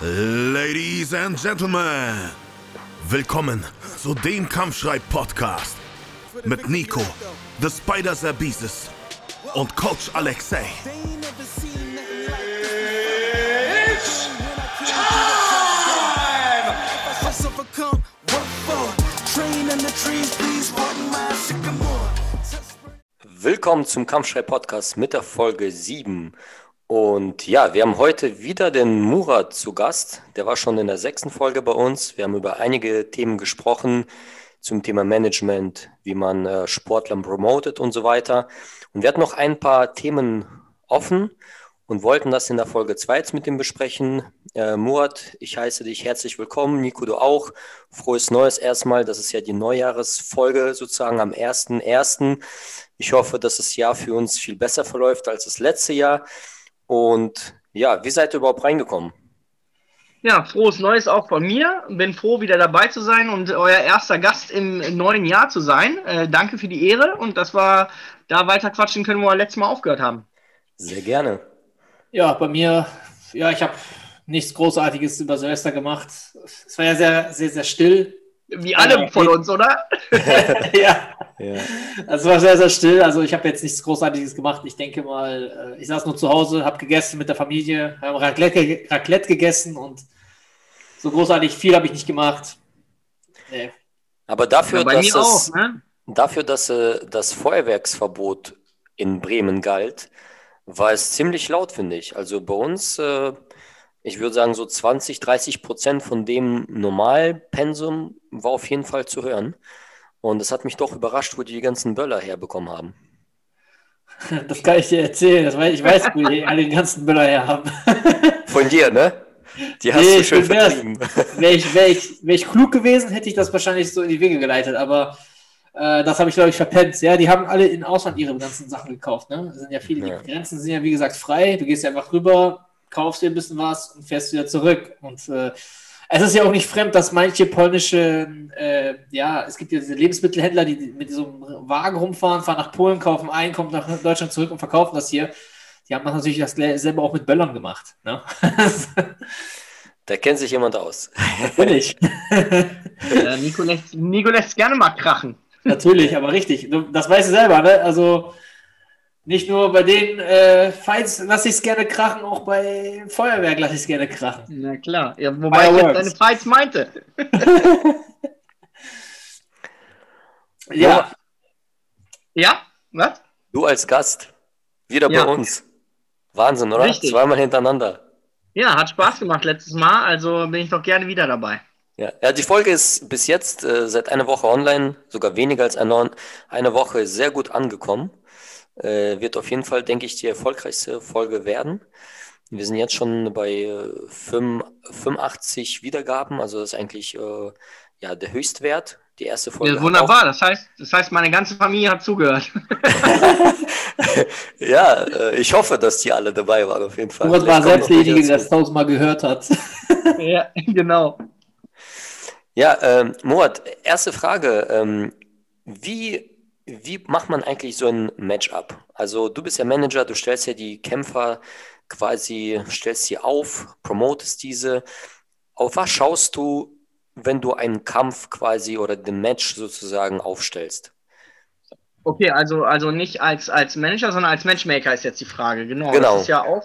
Ladies and Gentlemen, willkommen zu dem Kampfschrei-Podcast mit Nico, The Spider Zerbeeses und Coach Alexei. Willkommen zum Kampfschrei-Podcast mit der Folge 7. Und ja, wir haben heute wieder den Murat zu Gast. Der war schon in der sechsten Folge bei uns. Wir haben über einige Themen gesprochen zum Thema Management, wie man äh, Sportlern promotet und so weiter. Und wir hatten noch ein paar Themen offen und wollten das in der Folge 2 jetzt mit ihm besprechen. Äh, Murat, ich heiße dich herzlich willkommen. Nico, du auch. Frohes Neues erstmal. Das ist ja die Neujahresfolge sozusagen am 1.1. Ich hoffe, dass das Jahr für uns viel besser verläuft als das letzte Jahr. Und ja, wie seid ihr überhaupt reingekommen? Ja, frohes Neues auch von mir. Bin froh, wieder dabei zu sein und euer erster Gast im neuen Jahr zu sein. Äh, danke für die Ehre und dass wir da weiter quatschen können, wo wir letztes Mal aufgehört haben. Sehr gerne. Ja, bei mir, ja, ich habe nichts Großartiges über Silvester gemacht. Es war ja sehr, sehr, sehr still. Wie alle von uns, oder? ja. ja. Also es war sehr, sehr still. Also ich habe jetzt nichts Großartiges gemacht. Ich denke mal, äh, ich saß nur zu Hause, habe gegessen mit der Familie, haben Raclette, Raclette gegessen und so großartig viel habe ich nicht gemacht. Nee. Aber dafür, ja, dass, es, auch, ne? dafür dass äh, das Feuerwerksverbot in Bremen galt, war es ziemlich laut, finde ich. Also bei uns, äh, ich würde sagen, so 20, 30 Prozent von dem Normalpensum war auf jeden Fall zu hören. Und es hat mich doch überrascht, wo die die ganzen Böller herbekommen haben. Das kann ich dir erzählen. Das weiß, ich weiß, wo die alle die ganzen Böller her haben. Von dir, ne? Die hast nee, du schön vertrieben. Wäre ich, wär ich, wär ich klug gewesen, hätte ich das wahrscheinlich so in die Wege geleitet. Aber äh, das habe ich, glaube ich, verpennt. Ja, die haben alle in Ausland ihre ganzen Sachen gekauft. Ne? Das sind ja viele, ja. die Grenzen sind ja, wie gesagt, frei. Du gehst ja einfach rüber, kaufst dir ein bisschen was und fährst wieder zurück. Und äh, es ist ja auch nicht fremd, dass manche polnische, äh, ja, es gibt ja diese Lebensmittelhändler, die mit so einem Wagen rumfahren, fahren nach Polen, kaufen ein, kommen nach Deutschland zurück und verkaufen das hier. Die haben natürlich das selber auch mit Böllern gemacht. Ne? Da kennt sich jemand aus. Natürlich. ja, Nico, lässt, Nico lässt gerne mal krachen. Natürlich, aber richtig. Das weißt du selber, ne? Also nicht nur bei den äh, Fights lasse ich es gerne krachen, auch bei Feuerwerk lasse ich es gerne krachen. Na klar, ja, wobei ich jetzt deine Fights meinte. ja. Ja? Was? Du als Gast, wieder ja. bei uns. Wahnsinn, oder? Richtig. Zweimal hintereinander. Ja, hat Spaß gemacht letztes Mal, also bin ich doch gerne wieder dabei. Ja, ja die Folge ist bis jetzt äh, seit einer Woche online, sogar weniger als eine, eine Woche, sehr gut angekommen. Äh, wird auf jeden Fall, denke ich, die erfolgreichste Folge werden. Wir sind jetzt schon bei äh, 85 Wiedergaben, also das ist eigentlich äh, ja, der Höchstwert. Die erste Folge. Ja, wunderbar, das heißt, das heißt, meine ganze Familie hat zugehört. ja, äh, ich hoffe, dass die alle dabei waren, auf jeden Fall. Robert war selbst derjenige, der das tausendmal gehört hat. ja, genau. Ja, ähm, Moat, erste Frage. Ähm, wie, wie macht man eigentlich so ein Matchup? Also du bist ja Manager, du stellst ja die Kämpfer quasi, stellst sie auf, promotest diese. Auf was schaust du, wenn du einen Kampf quasi oder den Match sozusagen aufstellst? Okay, also, also nicht als, als Manager, sondern als Matchmaker ist jetzt die Frage. Genau. genau. Das ist ja auch,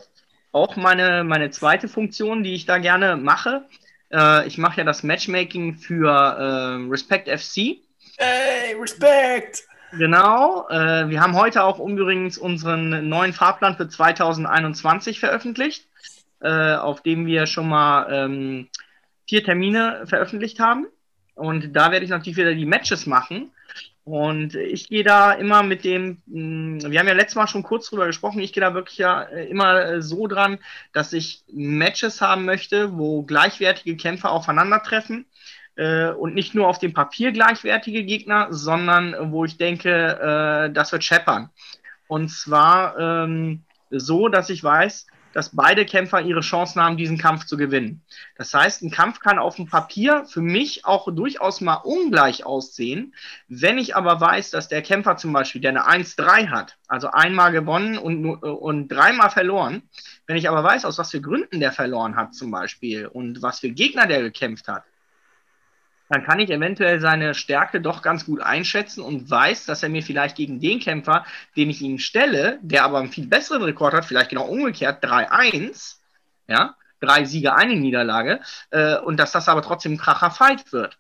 auch meine, meine zweite Funktion, die ich da gerne mache. Äh, ich mache ja das Matchmaking für äh, Respect FC. Hey, Respect! Genau. Äh, wir haben heute auch übrigens unseren neuen Fahrplan für 2021 veröffentlicht, äh, auf dem wir schon mal ähm, vier Termine veröffentlicht haben. Und da werde ich natürlich wieder die Matches machen. Und ich gehe da immer mit dem, hm, wir haben ja letztes Mal schon kurz drüber gesprochen, ich gehe da wirklich ja äh, immer äh, so dran, dass ich Matches haben möchte, wo gleichwertige Kämpfer aufeinandertreffen und nicht nur auf dem Papier gleichwertige Gegner, sondern wo ich denke, das wird scheppern. Und zwar ähm, so, dass ich weiß, dass beide Kämpfer ihre Chancen haben, diesen Kampf zu gewinnen. Das heißt, ein Kampf kann auf dem Papier für mich auch durchaus mal ungleich aussehen. Wenn ich aber weiß, dass der Kämpfer zum Beispiel, der eine 1-3 hat, also einmal gewonnen und, und dreimal verloren, wenn ich aber weiß, aus was für Gründen der verloren hat zum Beispiel und was für Gegner der gekämpft hat, dann kann ich eventuell seine Stärke doch ganz gut einschätzen und weiß, dass er mir vielleicht gegen den Kämpfer, den ich ihm stelle, der aber einen viel besseren Rekord hat, vielleicht genau umgekehrt, 3-1, ja, drei Siege, eine Niederlage, äh, und dass das aber trotzdem ein kracher Fight wird.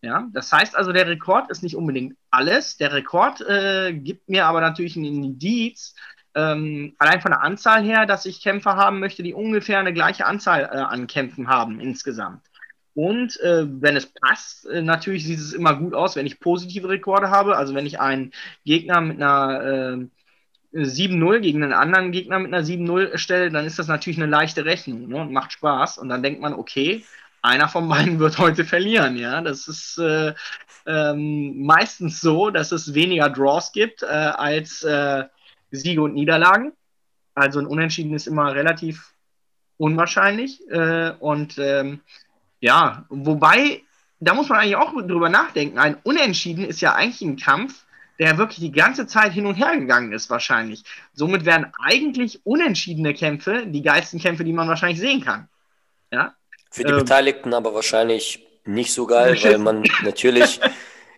Ja, das heißt also, der Rekord ist nicht unbedingt alles. Der Rekord äh, gibt mir aber natürlich ein Indiz, ähm, allein von der Anzahl her, dass ich Kämpfer haben möchte, die ungefähr eine gleiche Anzahl äh, an Kämpfen haben insgesamt. Und äh, wenn es passt, äh, natürlich sieht es immer gut aus, wenn ich positive Rekorde habe. Also wenn ich einen Gegner mit einer äh, 7-0 gegen einen anderen Gegner mit einer 7-0 stelle, dann ist das natürlich eine leichte Rechnung ne? und macht Spaß. Und dann denkt man, okay, einer von beiden wird heute verlieren. Ja, das ist äh, ähm, meistens so, dass es weniger Draws gibt äh, als äh, Siege und Niederlagen. Also ein Unentschieden ist immer relativ unwahrscheinlich. und ähm, ja, wobei, da muss man eigentlich auch drüber nachdenken. Ein Unentschieden ist ja eigentlich ein Kampf, der wirklich die ganze Zeit hin und her gegangen ist, wahrscheinlich. Somit wären eigentlich unentschiedene Kämpfe die geilsten Kämpfe, die man wahrscheinlich sehen kann. Ja? Für die ähm, Beteiligten aber wahrscheinlich nicht so geil, weil man natürlich,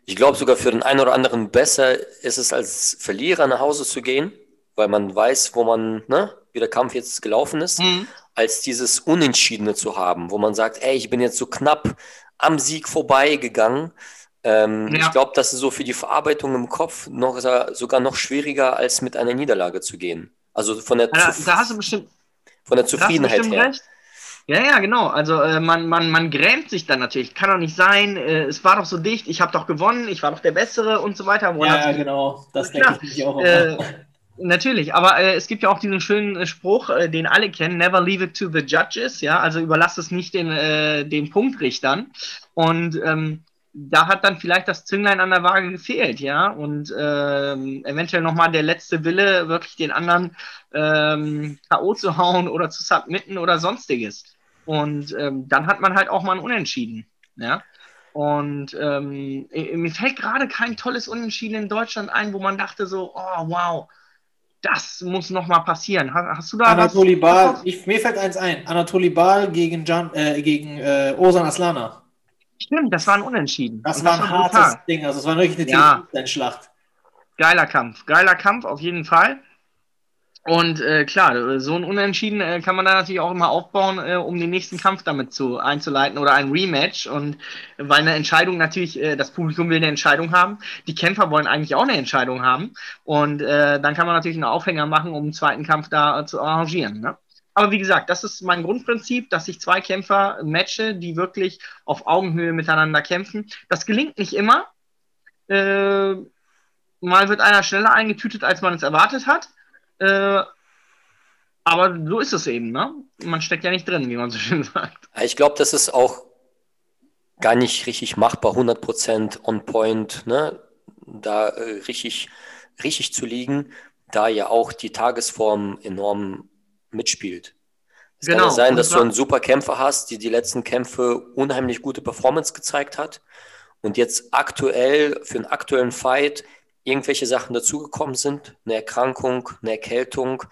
ich glaube sogar für den einen oder anderen besser ist es als Verlierer nach Hause zu gehen, weil man weiß, wo man, ne, wie der Kampf jetzt gelaufen ist. Mhm als dieses Unentschiedene zu haben, wo man sagt, ey, ich bin jetzt so knapp am Sieg vorbeigegangen. Ähm, ja. Ich glaube, das ist so für die Verarbeitung im Kopf noch, sogar noch schwieriger, als mit einer Niederlage zu gehen. Also von der, ja, da hast du bestimmt, von der Zufriedenheit her. Recht. Ja, ja, genau. Also äh, man, man, man grämt sich dann natürlich. Kann doch nicht sein, äh, es war doch so dicht, ich habe doch gewonnen, ich war doch der Bessere und so weiter. Ja, ja genau. Das denke ich auch. Äh, Natürlich, aber äh, es gibt ja auch diesen schönen äh, Spruch, äh, den alle kennen, never leave it to the judges, ja, also überlass es nicht den, äh, den Punktrichtern. Und ähm, da hat dann vielleicht das Zünglein an der Waage gefehlt, ja, und ähm, eventuell nochmal der letzte Wille, wirklich den anderen ähm, K.O. zu hauen oder zu submitten oder sonstiges. Und ähm, dann hat man halt auch mal ein Unentschieden, ja. Und ähm, mir fällt gerade kein tolles Unentschieden in Deutschland ein, wo man dachte so, oh wow, das muss noch mal passieren. Hast, hast du da Anatoli Bal, ich, mir fällt eins ein. Anatoli Bal gegen, Can, äh, gegen äh, Osan Aslana. Stimmt, das war ein Unentschieden. Das, war ein hartes brutal. Ding. Also, es war wirklich eine ja. Schlacht. Geiler Kampf. Geiler Kampf, auf jeden Fall. Und äh, klar, so ein Unentschieden äh, kann man da natürlich auch immer aufbauen, äh, um den nächsten Kampf damit zu einzuleiten oder ein Rematch. Und weil eine Entscheidung natürlich, äh, das Publikum will eine Entscheidung haben, die Kämpfer wollen eigentlich auch eine Entscheidung haben. Und äh, dann kann man natürlich einen Aufhänger machen, um einen zweiten Kampf da äh, zu arrangieren. Ne? Aber wie gesagt, das ist mein Grundprinzip, dass ich zwei Kämpfer matche, die wirklich auf Augenhöhe miteinander kämpfen. Das gelingt nicht immer. Äh, mal wird einer schneller eingetütet, als man es erwartet hat. Äh, aber so ist es eben, ne? Man steckt ja nicht drin, wie man so schön sagt. Ich glaube, das ist auch gar nicht richtig machbar, 100% on point, ne? Da äh, richtig, richtig zu liegen, da ja auch die Tagesform enorm mitspielt. Es genau. kann ja sein, dass du einen super Kämpfer hast, die die letzten Kämpfe unheimlich gute Performance gezeigt hat und jetzt aktuell für einen aktuellen Fight irgendwelche Sachen dazugekommen sind, eine Erkrankung, eine Erkältung,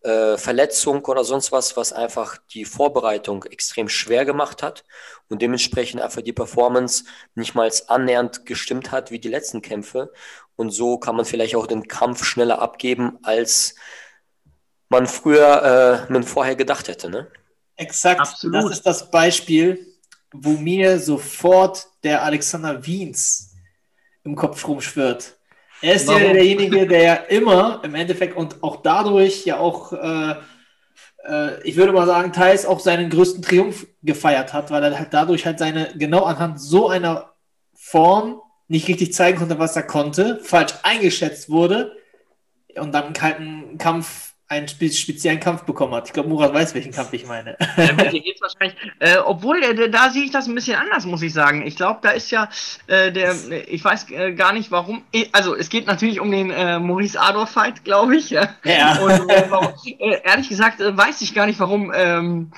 äh, Verletzung oder sonst was, was einfach die Vorbereitung extrem schwer gemacht hat und dementsprechend einfach die Performance nicht mal annähernd gestimmt hat wie die letzten Kämpfe. Und so kann man vielleicht auch den Kampf schneller abgeben, als man früher, äh, man vorher gedacht hätte. Ne? Exakt, Absolut. das ist das Beispiel, wo mir sofort der Alexander Wiens im Kopf rumschwirrt. Er ist ja derjenige, der ja immer im Endeffekt und auch dadurch ja auch, äh, äh, ich würde mal sagen, teils auch seinen größten Triumph gefeiert hat, weil er halt dadurch halt seine, genau anhand so einer Form nicht richtig zeigen konnte, was er konnte, falsch eingeschätzt wurde und dann einen kalten Kampf einen speziellen Kampf bekommen hat. Ich glaube, Murat weiß, welchen Kampf ich meine. Äh, geht's wahrscheinlich, äh, obwohl, äh, da sehe ich das ein bisschen anders, muss ich sagen. Ich glaube, da ist ja äh, der, ich weiß äh, gar nicht warum, also es geht natürlich um den äh, Maurice Adolf-Fight, glaube ich. Ja. ja. Und warum, ehrlich gesagt weiß ich gar nicht, warum ähm,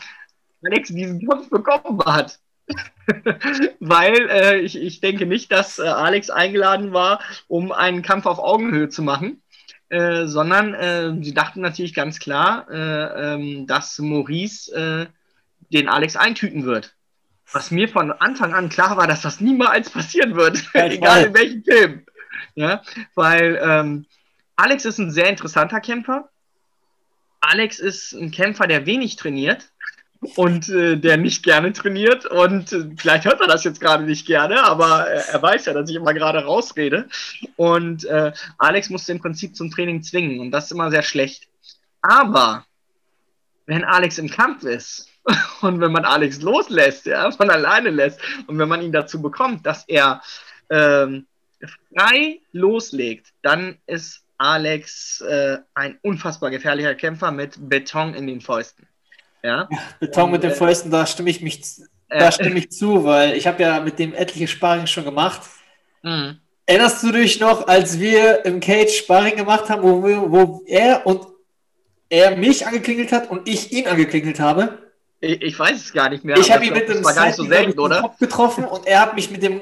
Alex diesen Kampf bekommen hat. Weil ich, ich denke nicht, dass Alex eingeladen war, um einen Kampf auf Augenhöhe zu machen. Äh, sondern äh, sie dachten natürlich ganz klar, äh, ähm, dass Maurice äh, den Alex eintüten wird. Was mir von Anfang an klar war, dass das niemals passieren wird, egal in welchem Film. Ja, weil ähm, Alex ist ein sehr interessanter Kämpfer. Alex ist ein Kämpfer, der wenig trainiert und äh, der nicht gerne trainiert. Und äh, vielleicht hört er das jetzt gerade nicht gerne, aber äh, er weiß ja, dass ich immer gerade rausrede. Und äh, Alex muss im Prinzip zum Training zwingen und das ist immer sehr schlecht. Aber wenn Alex im Kampf ist und wenn man Alex loslässt, ja, von alleine lässt und wenn man ihn dazu bekommt, dass er ähm, frei loslegt, dann ist Alex äh, ein unfassbar gefährlicher Kämpfer mit Beton in den Fäusten. Ja. Beton mit den äh, Fäusten, da stimme ich mich, da stimme ich zu, weil ich habe ja mit dem etliche Sparring schon gemacht. Mhm. Erinnerst du dich noch, als wir im Cage Sparring gemacht haben, wo, wir, wo er und er mich angeklingelt hat und ich ihn angeklingelt habe? Ich, ich weiß es gar nicht mehr. Ich habe ihn mit dem Side so selten? Kopf getroffen und er hat mich mit dem,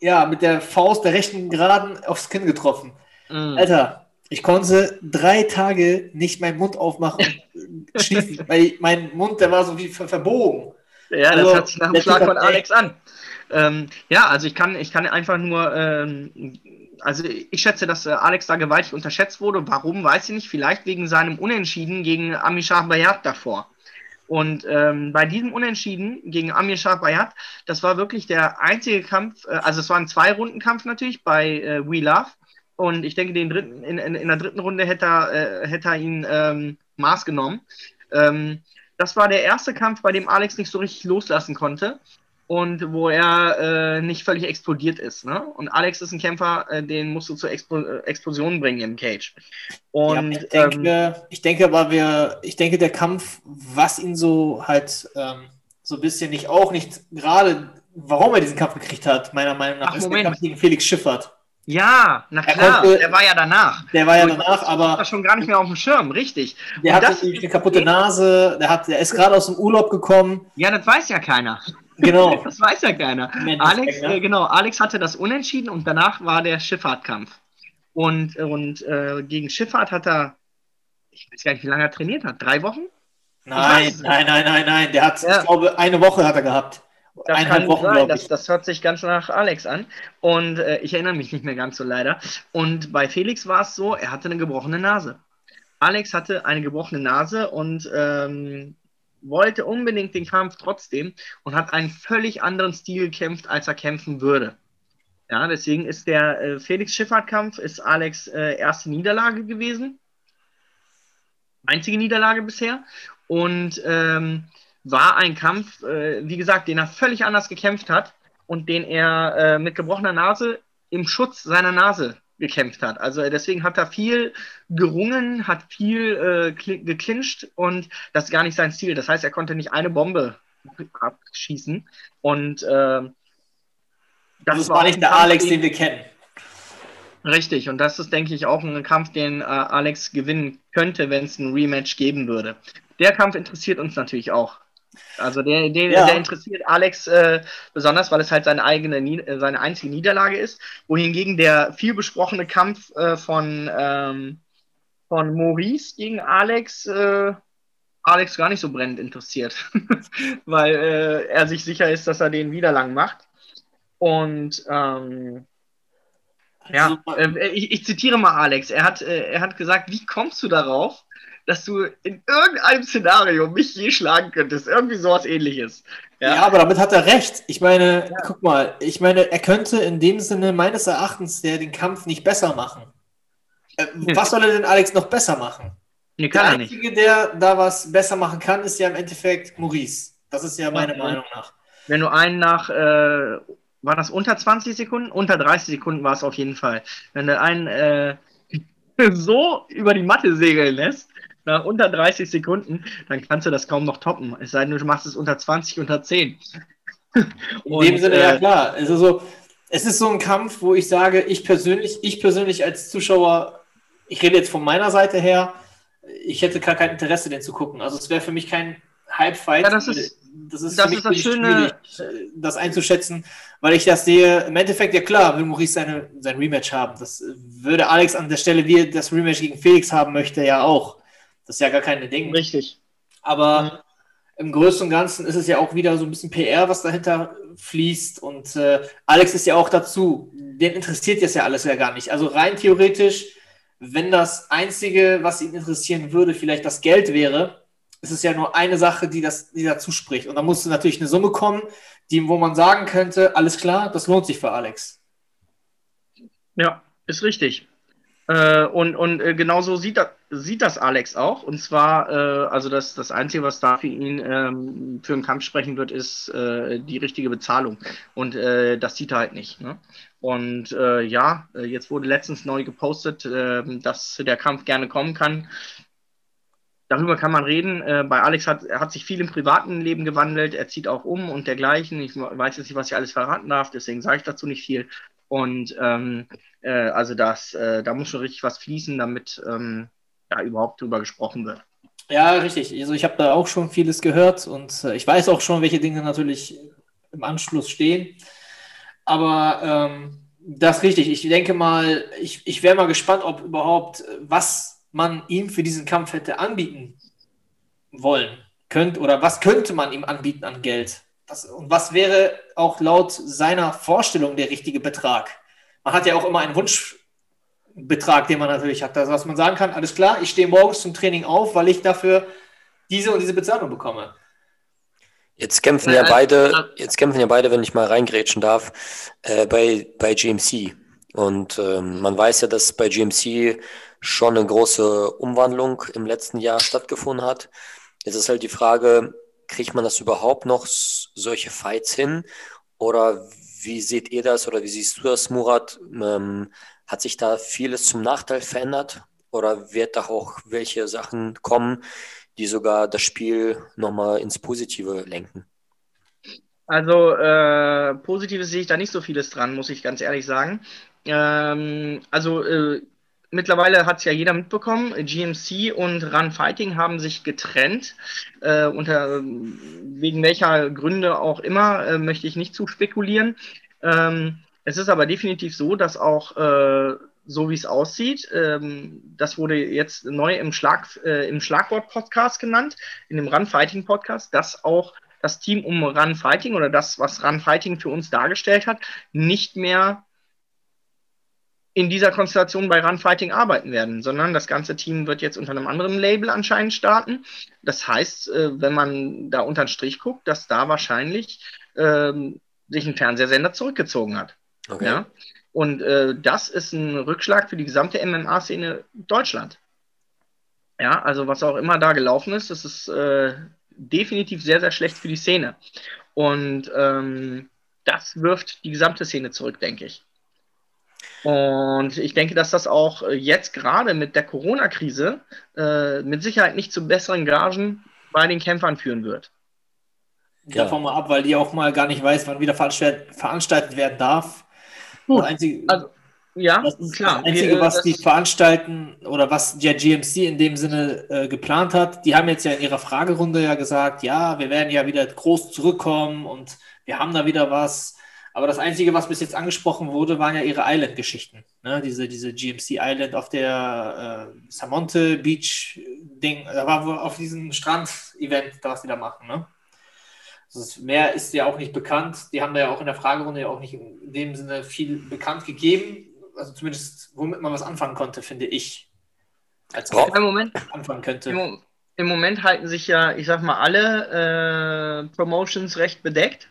ja, mit der Faust der rechten Geraden aufs Kinn getroffen. Mhm. Alter, ich konnte drei Tage nicht meinen Mund aufmachen und schließen, weil mein Mund, der war so wie verbogen. Ja, das also, hat sich nach dem Schlag von Alex an. Ähm, ja, also ich kann, ich kann einfach nur, ähm, also ich schätze, dass äh, Alex da gewaltig unterschätzt wurde. Warum, weiß ich nicht. Vielleicht wegen seinem Unentschieden gegen Amishar Bayat davor. Und ähm, bei diesem Unentschieden gegen Amir Shah Bayat, das war wirklich der einzige Kampf, äh, also es war ein Zwei-Runden-Kampf natürlich bei äh, We Love. Und ich denke, den dritten, in, in, in der dritten Runde hätte er, äh, hätte er ihn ähm, Maß genommen. Ähm, das war der erste Kampf, bei dem Alex nicht so richtig loslassen konnte und wo er äh, nicht völlig explodiert ist. Ne? Und Alex ist ein Kämpfer, äh, den musst du zur Explo äh, Explosion bringen im Cage. Und, ja, ich, denke, ähm, ich denke aber, wir, ich denke, der Kampf, was ihn so halt ähm, so ein bisschen nicht auch nicht gerade, warum er diesen Kampf gekriegt hat, meiner Meinung nach, Ach, ist Moment. der Kampf gegen Felix Schiffert. Ja, na klar, konnte, der war ja danach. Der war ja danach, aber. Der war schon gar nicht mehr auf dem Schirm, richtig. Der hat das, eine kaputte Nase, der, hat, der ist gerade aus dem Urlaub gekommen. Ja, das weiß ja keiner. Genau. das weiß ja keiner. Alex, äh, genau, Alex hatte das Unentschieden und danach war der Schifffahrtkampf. Und, und äh, gegen Schifffahrt hat er, ich weiß gar nicht, wie lange er trainiert hat. Drei Wochen? Nein, nein, nein, nein, nein. Der hat, ja. ich glaube, eine Woche hat er gehabt. Das Eineinhalb Wochen, sein. Das, das, hört sich ganz nach Alex an. Und äh, ich erinnere mich nicht mehr ganz so leider. Und bei Felix war es so, er hatte eine gebrochene Nase. Alex hatte eine gebrochene Nase und ähm, wollte unbedingt den Kampf trotzdem und hat einen völlig anderen Stil gekämpft, als er kämpfen würde. Ja, deswegen ist der äh, Felix Schifffahrt-Kampf ist Alex äh, erste Niederlage gewesen. Einzige Niederlage bisher. Und ähm, war ein Kampf, äh, wie gesagt, den er völlig anders gekämpft hat und den er äh, mit gebrochener Nase im Schutz seiner Nase gekämpft hat. Also deswegen hat er viel gerungen, hat viel äh, geklincht und das ist gar nicht sein Ziel. Das heißt, er konnte nicht eine Bombe abschießen und äh, das, das war nicht der Kampf, Alex, den wir kennen. Richtig, und das ist, denke ich, auch ein Kampf, den äh, Alex gewinnen könnte, wenn es ein Rematch geben würde. Der Kampf interessiert uns natürlich auch. Also der, der, ja. der interessiert Alex äh, besonders, weil es halt seine eigene, äh, seine einzige Niederlage ist. Wohingegen der viel besprochene Kampf äh, von, ähm, von Maurice gegen Alex äh, Alex gar nicht so brennend interessiert, weil äh, er sich sicher ist, dass er den wieder lang macht. Und ähm, ja, also, äh, ich, ich, zitiere mal Alex. Er hat, er hat gesagt, wie kommst du darauf, dass du in irgendeinem Szenario mich je schlagen könntest. Irgendwie sowas ähnliches. Ja, ja aber damit hat er recht. Ich meine, ja. guck mal, ich meine, er könnte in dem Sinne meines Erachtens der den Kampf nicht besser machen. Äh, hm. Was soll er denn Alex noch besser machen? Nee, der Einzige, nicht. der da was besser machen kann, ist ja im Endeffekt Maurice. Das ist ja meine ja. Meinung nach. Wenn du einen nach, äh, war das unter 20 Sekunden? Unter 30 Sekunden war es auf jeden Fall. Wenn du einen äh, so über die Matte segeln lässt, nach unter 30 Sekunden, dann kannst du das kaum noch toppen. Es sei denn, du machst es unter 20, unter 10. In dem Sinne, äh, ja klar. Also so, es ist so ein Kampf, wo ich sage, ich persönlich, ich persönlich als Zuschauer, ich rede jetzt von meiner Seite her, ich hätte gar kein Interesse, den zu gucken. Also es wäre für mich kein Hype-Fight. Ja, das ist das ist, das, ist das Schöne. schwierig, das einzuschätzen, weil ich das sehe. Im Endeffekt, ja klar, will Maurice seine, sein Rematch haben. Das würde Alex an der Stelle, wie er das Rematch gegen Felix haben möchte, ja auch. Das ist ja gar keine Ding. Richtig. Aber mhm. im Größten und Ganzen ist es ja auch wieder so ein bisschen PR, was dahinter fließt. Und äh, Alex ist ja auch dazu. Den interessiert jetzt ja alles ja gar nicht. Also rein theoretisch, wenn das Einzige, was ihn interessieren würde, vielleicht das Geld wäre, es ist ja nur eine Sache, die, das, die dazu spricht. Und da musste natürlich eine Summe kommen, die, wo man sagen könnte, alles klar, das lohnt sich für Alex. Ja, ist richtig. Äh, und und äh, genauso sieht das, sieht das Alex auch. Und zwar, äh, also das, das Einzige, was da für ihn ähm, für einen Kampf sprechen wird, ist äh, die richtige Bezahlung. Und äh, das sieht er halt nicht. Ne? Und äh, ja, jetzt wurde letztens neu gepostet, dass der Kampf gerne kommen kann. Darüber kann man reden. Bei Alex hat, hat sich viel im privaten Leben gewandelt. Er zieht auch um und dergleichen. Ich weiß jetzt nicht, was ich alles verraten darf, deswegen sage ich dazu nicht viel. Und ähm, äh, also das, äh, da muss schon richtig was fließen, damit ähm, ja, überhaupt drüber gesprochen wird. Ja, richtig. Also ich habe da auch schon vieles gehört und äh, ich weiß auch schon, welche Dinge natürlich im Anschluss stehen. Aber ähm, das ist richtig. Ich denke mal, ich, ich wäre mal gespannt, ob überhaupt was man ihm für diesen Kampf hätte anbieten wollen, könnt, oder was könnte man ihm anbieten an Geld? Was, und was wäre auch laut seiner Vorstellung der richtige Betrag? Man hat ja auch immer einen Wunschbetrag, den man natürlich hat. Also was man sagen kann, alles klar, ich stehe morgens zum Training auf, weil ich dafür diese und diese Bezahlung bekomme. Jetzt kämpfen ja beide, jetzt kämpfen ja beide, wenn ich mal reingrätschen darf, äh, bei, bei GMC. Und ähm, man weiß ja, dass bei GMC schon eine große Umwandlung im letzten Jahr stattgefunden hat. Jetzt ist halt die Frage, kriegt man das überhaupt noch solche Fights hin? Oder wie seht ihr das oder wie siehst du das, Murat? Ähm, hat sich da vieles zum Nachteil verändert? Oder wird da auch welche Sachen kommen, die sogar das Spiel nochmal ins Positive lenken? Also äh, Positives sehe ich da nicht so vieles dran, muss ich ganz ehrlich sagen. Ähm, also äh, mittlerweile hat es ja jeder mitbekommen, GMC und Run Fighting haben sich getrennt. Äh, unter wegen welcher Gründe auch immer, äh, möchte ich nicht zu spekulieren. Ähm, es ist aber definitiv so, dass auch äh, so wie es aussieht, ähm, das wurde jetzt neu im, Schlag, äh, im Schlagwort-Podcast genannt, in dem Run Fighting Podcast, dass auch das Team um Run Fighting oder das, was Run Fighting für uns dargestellt hat, nicht mehr in dieser Konstellation bei Runfighting arbeiten werden, sondern das ganze Team wird jetzt unter einem anderen Label anscheinend starten. Das heißt, äh, wenn man da unter den Strich guckt, dass da wahrscheinlich ähm, sich ein Fernsehsender zurückgezogen hat. Okay. Ja? Und äh, das ist ein Rückschlag für die gesamte MMA-Szene Deutschland. Ja, also was auch immer da gelaufen ist, das ist äh, definitiv sehr, sehr schlecht für die Szene. Und ähm, das wirft die gesamte Szene zurück, denke ich. Und ich denke, dass das auch jetzt gerade mit der Corona-Krise äh, mit Sicherheit nicht zu besseren Gagen bei den Kämpfern führen wird. Ja. Davon mal ab, weil die auch mal gar nicht weiß, wann wieder veranstaltet werden darf. Gut, das Einzige, also, ja, das ist klar. Das Einzige, was das die veranstalten oder was der GMC in dem Sinne äh, geplant hat, die haben jetzt ja in ihrer Fragerunde ja gesagt, ja, wir werden ja wieder groß zurückkommen und wir haben da wieder was. Aber das Einzige, was bis jetzt angesprochen wurde, waren ja ihre Island-Geschichten. Ne? Diese, diese GMC Island auf der äh, Samonte Beach-Ding. Da war auf diesem Strand-Event, was die da machen. Ne? Das mehr ist ja auch nicht bekannt. Die haben da ja auch in der Fragerunde ja auch nicht in dem Sinne viel bekannt gegeben. Also zumindest, womit man was anfangen konnte, finde ich. Als Im Moment anfangen könnte. Im, Im, Moment halten sich ja, ich sag mal, alle äh, Promotions recht bedeckt.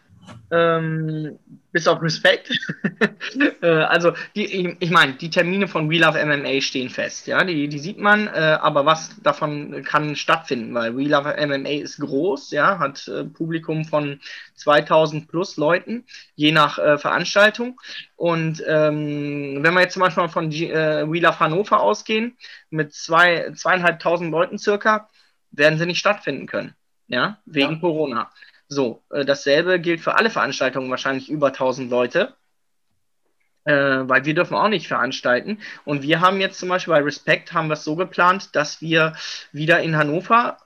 Ähm, bis auf Respekt. äh, also, die, ich, ich meine, die Termine von We Love MMA stehen fest. Ja, die, die sieht man, äh, aber was davon kann stattfinden, weil We Love MMA ist groß, ja, hat äh, Publikum von 2000 plus Leuten, je nach äh, Veranstaltung. Und ähm, wenn wir jetzt zum Beispiel von G äh, We Love Hannover ausgehen, mit zwei, zweieinhalbtausend Leuten circa, werden sie nicht stattfinden können. Ja, wegen ja. Corona. So, äh, dasselbe gilt für alle Veranstaltungen, wahrscheinlich über 1000 Leute. Äh, weil wir dürfen auch nicht veranstalten. Und wir haben jetzt zum Beispiel bei Respect haben wir es so geplant, dass wir wieder in Hannover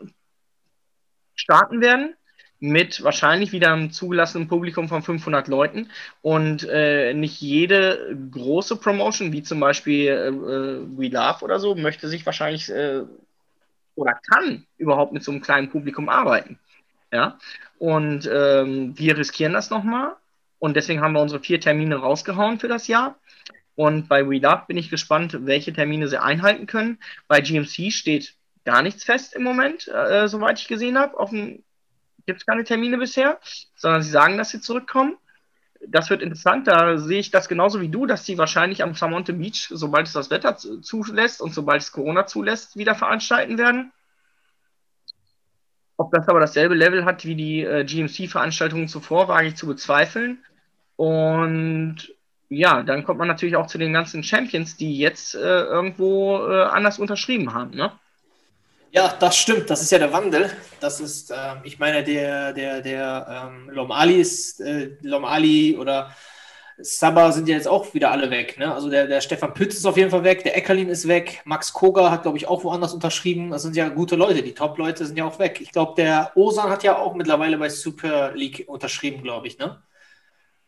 starten werden mit wahrscheinlich wieder einem zugelassenen Publikum von 500 Leuten und äh, nicht jede große Promotion, wie zum Beispiel äh, äh We Love oder so, möchte sich wahrscheinlich äh, oder kann überhaupt mit so einem kleinen Publikum arbeiten. Ja, und ähm, wir riskieren das nochmal. Und deswegen haben wir unsere vier Termine rausgehauen für das Jahr. Und bei We Love bin ich gespannt, welche Termine sie einhalten können. Bei GMC steht gar nichts fest im Moment, äh, soweit ich gesehen habe. Gibt es keine Termine bisher, sondern sie sagen, dass sie zurückkommen. Das wird interessant, da sehe ich das genauso wie du, dass sie wahrscheinlich am Samonte Beach, sobald es das Wetter zulässt und sobald es Corona zulässt, wieder veranstalten werden. Ob das aber dasselbe Level hat wie die äh, GMC-Veranstaltungen zuvor, wage ich zu bezweifeln. Und ja, dann kommt man natürlich auch zu den ganzen Champions, die jetzt äh, irgendwo äh, anders unterschrieben haben. Ne? Ja, das stimmt. Das ist ja der Wandel. Das ist, ähm, ich meine, der, der, der ähm, Lomali ist, äh, Lomali oder Saba sind ja jetzt auch wieder alle weg. Ne? Also der, der Stefan Pütz ist auf jeden Fall weg, der Eckerlin ist weg, Max Koga hat, glaube ich, auch woanders unterschrieben. Das sind ja gute Leute. Die Top-Leute sind ja auch weg. Ich glaube, der Osan hat ja auch mittlerweile bei Super League unterschrieben, glaube ich. Ne?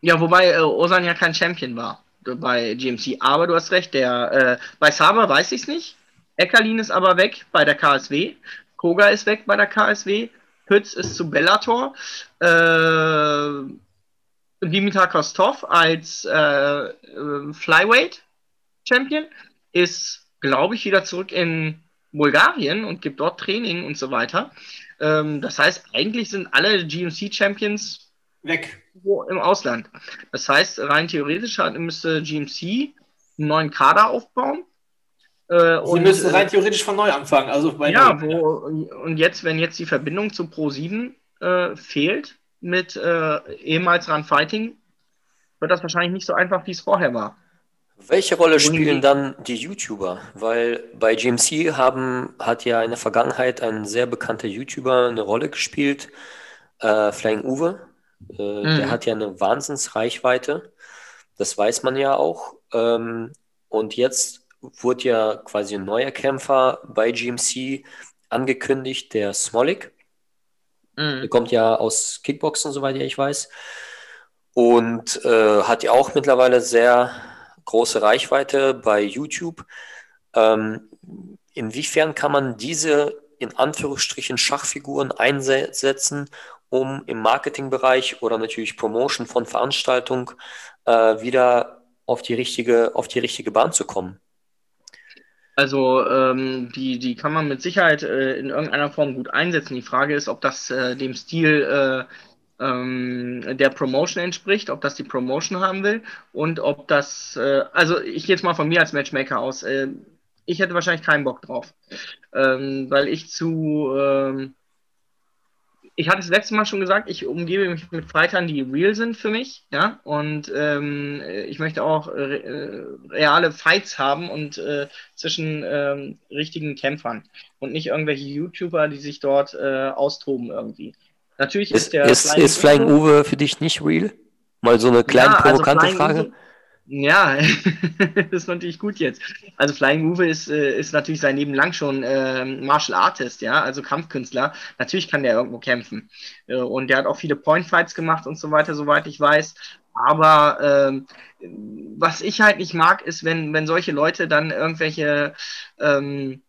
Ja, wobei äh, Osan ja kein Champion war bei GMC. Aber du hast recht, der äh, bei Saba weiß ich es nicht. Eckerlin ist aber weg bei der KSW. Koga ist weg bei der KSW. Pütz ist zu Bellator. Äh, Dimitar Kostov als äh, äh, Flyweight Champion ist, glaube ich, wieder zurück in Bulgarien und gibt dort Training und so weiter. Ähm, das heißt, eigentlich sind alle GMC Champions weg im Ausland. Das heißt, rein theoretisch müsste GMC einen neuen Kader aufbauen. Äh, Sie müssen rein theoretisch von neu anfangen. Also ja, wo, und jetzt, wenn jetzt die Verbindung zu Pro7 äh, fehlt, mit äh, ehemals Run Fighting, wird das wahrscheinlich nicht so einfach, wie es vorher war. Welche Rolle spielen dann die YouTuber? Weil bei GMC haben, hat ja in der Vergangenheit ein sehr bekannter YouTuber eine Rolle gespielt, äh, Flying Uwe. Äh, mhm. Der hat ja eine Wahnsinnsreichweite. Das weiß man ja auch. Ähm, und jetzt wurde ja quasi ein neuer Kämpfer bei GMC angekündigt, der Smolik. Mhm. Der kommt ja aus Kickboxen, soweit ich weiß. Und äh, hat ja auch mittlerweile sehr große Reichweite bei YouTube. Ähm, inwiefern kann man diese in Anführungsstrichen Schachfiguren einsetzen, um im Marketingbereich oder natürlich Promotion von Veranstaltungen äh, wieder auf die richtige, auf die richtige Bahn zu kommen? Also ähm, die, die kann man mit Sicherheit äh, in irgendeiner Form gut einsetzen. Die Frage ist, ob das äh, dem Stil äh, ähm, der Promotion entspricht, ob das die Promotion haben will und ob das, äh, also ich gehe jetzt mal von mir als Matchmaker aus, äh, ich hätte wahrscheinlich keinen Bock drauf, ähm, weil ich zu, ähm, ich hatte es letztes Mal schon gesagt, ich umgebe mich mit Fightern, die real sind für mich, ja, und ähm, ich möchte auch äh, reale Fights haben und äh, zwischen ähm, richtigen Kämpfern und nicht irgendwelche YouTuber, die sich dort äh, austoben irgendwie. Natürlich ist, ist der ist, Flying, ist Flying Uwe, Uwe für dich nicht real? Mal so eine kleine ja, also provokante also Frage. Uwe, ja, das ist natürlich gut jetzt. Also Flying Uwe ist, äh, ist natürlich sein Leben lang schon äh, Martial Artist, ja, also Kampfkünstler. Natürlich kann der irgendwo kämpfen. Äh, und der hat auch viele Point Fights gemacht und so weiter, soweit ich weiß. Aber ähm, was ich halt nicht mag, ist, wenn, wenn solche Leute dann irgendwelche ähm,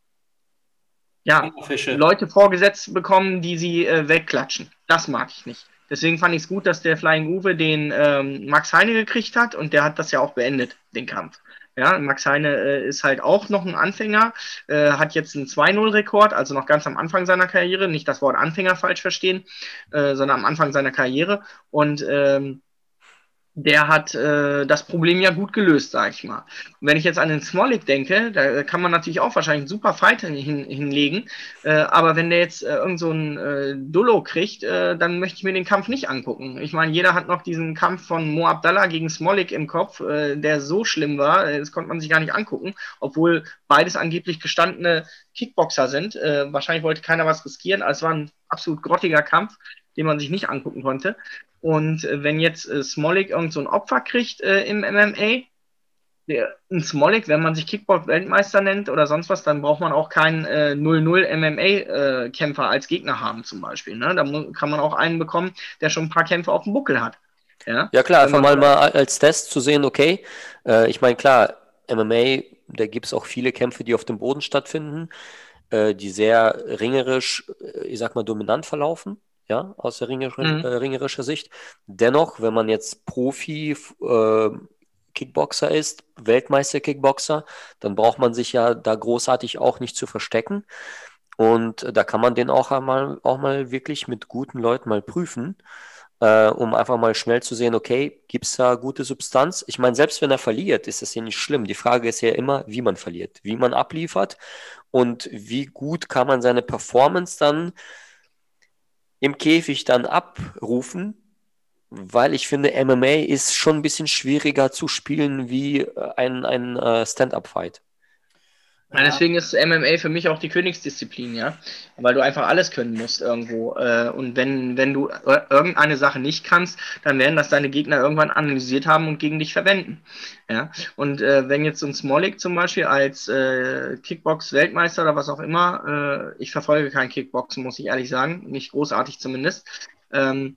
ja, Leute vorgesetzt bekommen, die sie äh, wegklatschen. Das mag ich nicht. Deswegen fand ich es gut, dass der Flying Uwe den ähm, Max Heine gekriegt hat und der hat das ja auch beendet, den Kampf. Ja, Max Heine äh, ist halt auch noch ein Anfänger, äh, hat jetzt einen 2-0-Rekord, also noch ganz am Anfang seiner Karriere. Nicht das Wort Anfänger falsch verstehen, äh, sondern am Anfang seiner Karriere. Und ähm, der hat äh, das Problem ja gut gelöst, sag ich mal. Und wenn ich jetzt an den Smolik denke, da kann man natürlich auch wahrscheinlich einen super Fight hin, hinlegen, äh, aber wenn der jetzt äh, irgend so ein äh, Dullo kriegt, äh, dann möchte ich mir den Kampf nicht angucken. Ich meine, jeder hat noch diesen Kampf von Mo Abdallah gegen Smolik im Kopf, äh, der so schlimm war, äh, das konnte man sich gar nicht angucken, obwohl beides angeblich gestandene Kickboxer sind. Äh, wahrscheinlich wollte keiner was riskieren, also es war ein absolut grottiger Kampf, den man sich nicht angucken konnte. Und äh, wenn jetzt äh, Smolik irgend so ein Opfer kriegt äh, im MMA, der, ein Smolik, wenn man sich Kickbox-Weltmeister nennt oder sonst was, dann braucht man auch keinen äh, 0-0 MMA-Kämpfer als Gegner haben, zum Beispiel. Ne? Da kann man auch einen bekommen, der schon ein paar Kämpfe auf dem Buckel hat. Ja, ja klar, einfach mal, mal als Test zu sehen, okay, äh, ich meine, klar, MMA, da gibt es auch viele Kämpfe, die auf dem Boden stattfinden, äh, die sehr ringerisch, äh, ich sag mal, dominant verlaufen ja, aus der ringerischer, mhm. äh, ringerischer Sicht. Dennoch, wenn man jetzt Profi äh, Kickboxer ist, Weltmeister-Kickboxer, dann braucht man sich ja da großartig auch nicht zu verstecken. Und da kann man den auch einmal, auch mal wirklich mit guten Leuten mal prüfen, äh, um einfach mal schnell zu sehen, okay, gibt es da gute Substanz? Ich meine, selbst wenn er verliert, ist das ja nicht schlimm. Die Frage ist ja immer, wie man verliert, wie man abliefert und wie gut kann man seine Performance dann im Käfig dann abrufen, weil ich finde, MMA ist schon ein bisschen schwieriger zu spielen wie äh, ein, ein uh, Stand-up-Fight. Ja, deswegen ist MMA für mich auch die Königsdisziplin, ja. Weil du einfach alles können musst irgendwo. Äh, und wenn, wenn du irgendeine Sache nicht kannst, dann werden das deine Gegner irgendwann analysiert haben und gegen dich verwenden. Ja. Und äh, wenn jetzt so ein Smolik zum Beispiel als äh, Kickbox-Weltmeister oder was auch immer, äh, ich verfolge kein Kickboxen, muss ich ehrlich sagen, nicht großartig zumindest. Ähm,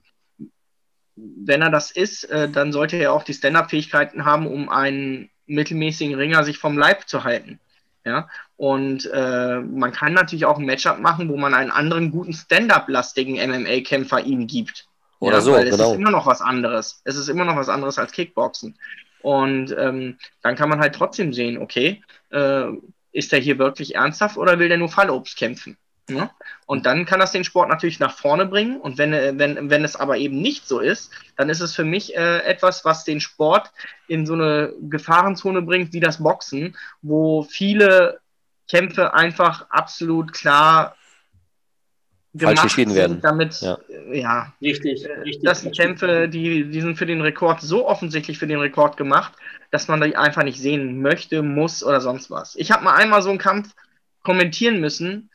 wenn er das ist, äh, dann sollte er auch die Stand-up-Fähigkeiten haben, um einen mittelmäßigen Ringer sich vom Leib zu halten. Ja, und äh, man kann natürlich auch ein Matchup machen, wo man einen anderen guten Stand-up-lastigen MMA-Kämpfer ihm gibt. Oder ja, so, weil es genau. ist immer noch was anderes. Es ist immer noch was anderes als Kickboxen. Und ähm, dann kann man halt trotzdem sehen, okay, äh, ist er hier wirklich ernsthaft oder will der nur Fallobst kämpfen? Ja? Und dann kann das den Sport natürlich nach vorne bringen. Und wenn, äh, wenn, wenn es aber eben nicht so ist, dann ist es für mich äh, etwas, was den Sport in so eine Gefahrenzone bringt wie das Boxen, wo viele Kämpfe einfach absolut klar falsch entschieden werden. Damit, ja, ja richtig, äh, richtig. Das sind Kämpfe, die, die sind für den Rekord so offensichtlich für den Rekord gemacht, dass man die einfach nicht sehen möchte, muss oder sonst was. Ich habe mal einmal so einen Kampf kommentieren müssen,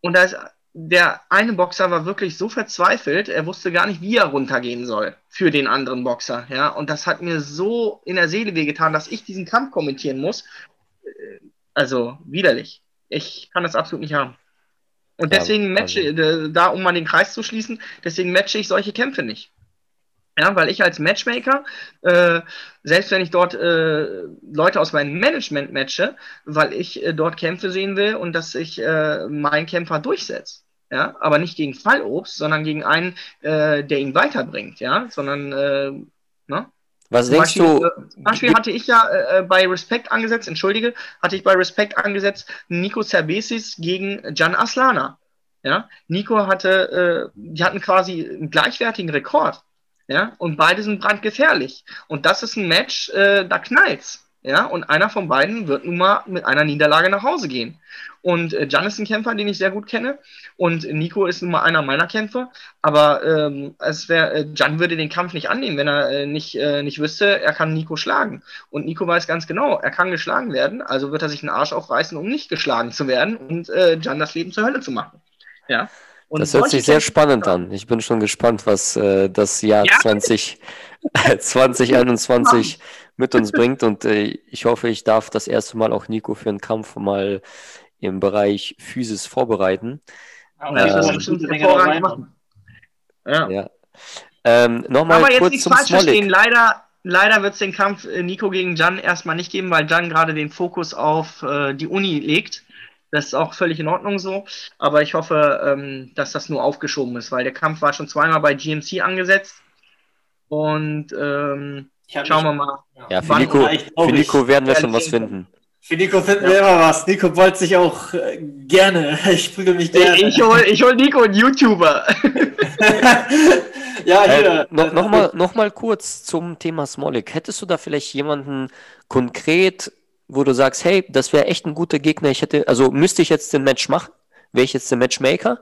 und da ist der eine Boxer war wirklich so verzweifelt, er wusste gar nicht, wie er runtergehen soll für den anderen Boxer. Ja, und das hat mir so in der Seele wehgetan, dass ich diesen Kampf kommentieren muss. Äh, also widerlich. Ich kann das absolut nicht haben. Und deswegen ja, matche, also. da um mal den Kreis zu schließen, deswegen matche ich solche Kämpfe nicht. Ja, weil ich als Matchmaker, äh, selbst wenn ich dort äh, Leute aus meinem Management matche, weil ich äh, dort Kämpfe sehen will und dass ich äh, meinen Kämpfer durchsetze. Ja, aber nicht gegen Fallobst, sondern gegen einen, äh, der ihn weiterbringt, ja, sondern, äh, ne? Was zum denkst Beispiel, du? Äh, zum Beispiel hatte ich ja äh, bei Respect angesetzt, entschuldige, hatte ich bei Respect angesetzt Nico Cerbesis gegen Jan Aslana. Ja, Nico hatte, äh, die hatten quasi einen gleichwertigen Rekord. Ja, und beide sind brandgefährlich. Und das ist ein Match, äh, da knallt's. Ja, und einer von beiden wird nun mal mit einer Niederlage nach Hause gehen. Und äh, Jan ist ein Kämpfer, den ich sehr gut kenne. Und Nico ist nun mal einer meiner Kämpfer. Aber ähm, es wär, äh, Jan würde den Kampf nicht annehmen, wenn er äh, nicht, äh, nicht wüsste, er kann Nico schlagen. Und Nico weiß ganz genau, er kann geschlagen werden. Also wird er sich einen Arsch aufreißen, um nicht geschlagen zu werden und äh, Jan das Leben zur Hölle zu machen. Ja. Und das hört sich sehr spannend an. Ich bin schon gespannt, was äh, das Jahr ja. 20, 2021 mit uns bringt. Und äh, ich hoffe, ich darf das erste Mal auch Nico für einen Kampf mal im Bereich Physis vorbereiten. Ja, das bestimmt hervorragend machen. Ja. ja. Ähm, Nochmal Aber jetzt kurz zum falsch verstehen. Leider, leider wird es den Kampf äh, Nico gegen Jan erstmal nicht geben, weil Jan gerade den Fokus auf äh, die Uni legt. Das ist auch völlig in Ordnung so. Aber ich hoffe, ähm, dass das nur aufgeschoben ist, weil der Kampf war schon zweimal bei GMC angesetzt. Und ähm, Schauen wir mal. Ja, für Nico, für Nico werden wir schon was finden. Für Nico finden ja. wir immer was. Nico wollte sich auch äh, gerne. Ich prügel mich gerne. Ich hol, ich hol Nico einen YouTuber. ja, hier. Äh, no, Nochmal noch mal kurz zum Thema Smolik. Hättest du da vielleicht jemanden konkret, wo du sagst, hey, das wäre echt ein guter Gegner. Ich hätte, also müsste ich jetzt den Match machen? Wäre ich jetzt der Matchmaker?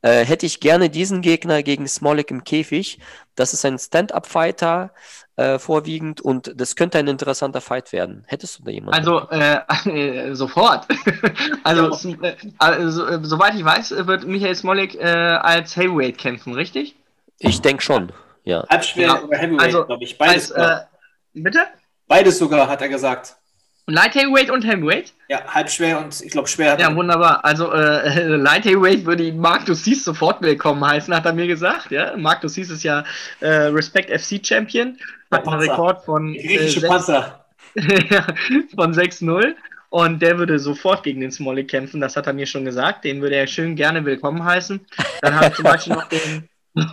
Äh, hätte ich gerne diesen Gegner gegen Smolik im Käfig. Das ist ein Stand-Up-Fighter äh, vorwiegend und das könnte ein interessanter Fight werden. Hättest du da jemanden? Also äh, sofort. also, ja. Äh, also äh, soweit ich weiß, wird Michael Smolik äh, als Heavyweight kämpfen, richtig? Ich denke schon, ja. Halbschwer ja. oder Heavyweight, also, glaube ich. Beides. Als, bitte? Beides sogar, hat er gesagt. Light Heavyweight und Heavyweight? Ja, halbschwer und ich glaube schwer. Ja, wunderbar. Also äh, Light Heavyweight würde Mark Dussis sofort willkommen heißen, hat er mir gesagt. Ja, Mark Dussis ist ja äh, Respect FC Champion, hat einen Rekord von äh, Panzer von 6-0 und der würde sofort gegen den Smolik kämpfen. Das hat er mir schon gesagt. Den würde er schön gerne willkommen heißen. Dann habe ich zum Beispiel noch den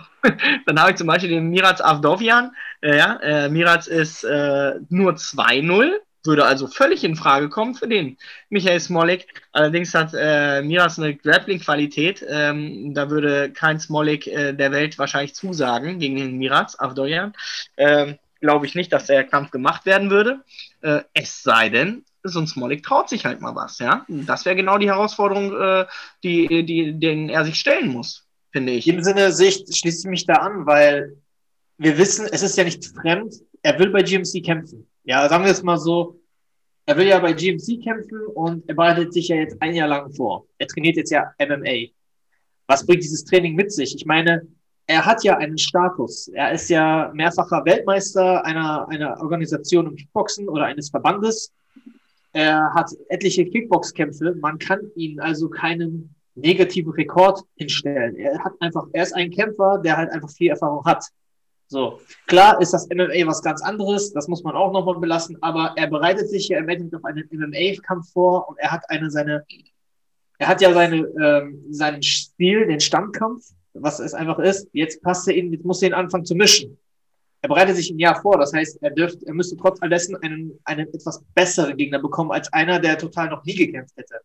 dann habe ich zum Beispiel den Miraz Avdovian. Äh, ja, äh, Miraz ist äh, nur 2-0 würde also völlig in Frage kommen für den Michael Smolik. Allerdings hat äh, Miras eine Grappling-Qualität. Ähm, da würde kein Smolik äh, der Welt wahrscheinlich zusagen gegen den Miraz Avdoyan. Ähm, Glaube ich nicht, dass der Kampf gemacht werden würde. Äh, es sei denn, so ein Smolik traut sich halt mal was. Ja, das wäre genau die Herausforderung, äh, die, die, den er sich stellen muss, finde ich. In dem Sinne Sicht schließe ich mich da an, weil wir wissen, es ist ja nicht fremd. Er will bei GMC kämpfen ja, sagen wir es mal so, er will ja bei GMC kämpfen und er bereitet sich ja jetzt ein Jahr lang vor. Er trainiert jetzt ja MMA. Was bringt dieses Training mit sich? Ich meine, er hat ja einen Status. Er ist ja mehrfacher Weltmeister einer, einer Organisation im Kickboxen oder eines Verbandes. Er hat etliche Kickboxkämpfe. Man kann ihn also keinen negativen Rekord hinstellen. Er hat einfach, er ist ein Kämpfer, der halt einfach viel Erfahrung hat. So, klar ist das MMA was ganz anderes, das muss man auch nochmal belassen, aber er bereitet sich ja im Endeffekt auf einen MMA-Kampf vor und er hat eine seine, er hat ja seine, ähm, seinen Stil, den Stammkampf, was es einfach ist. Jetzt passt er ihn, jetzt muss er ihn anfangen zu mischen. Er bereitet sich ein Jahr vor, das heißt, er dürfte, er müsste trotz allessen einen, einen etwas besseren Gegner bekommen als einer, der total noch nie gekämpft hätte.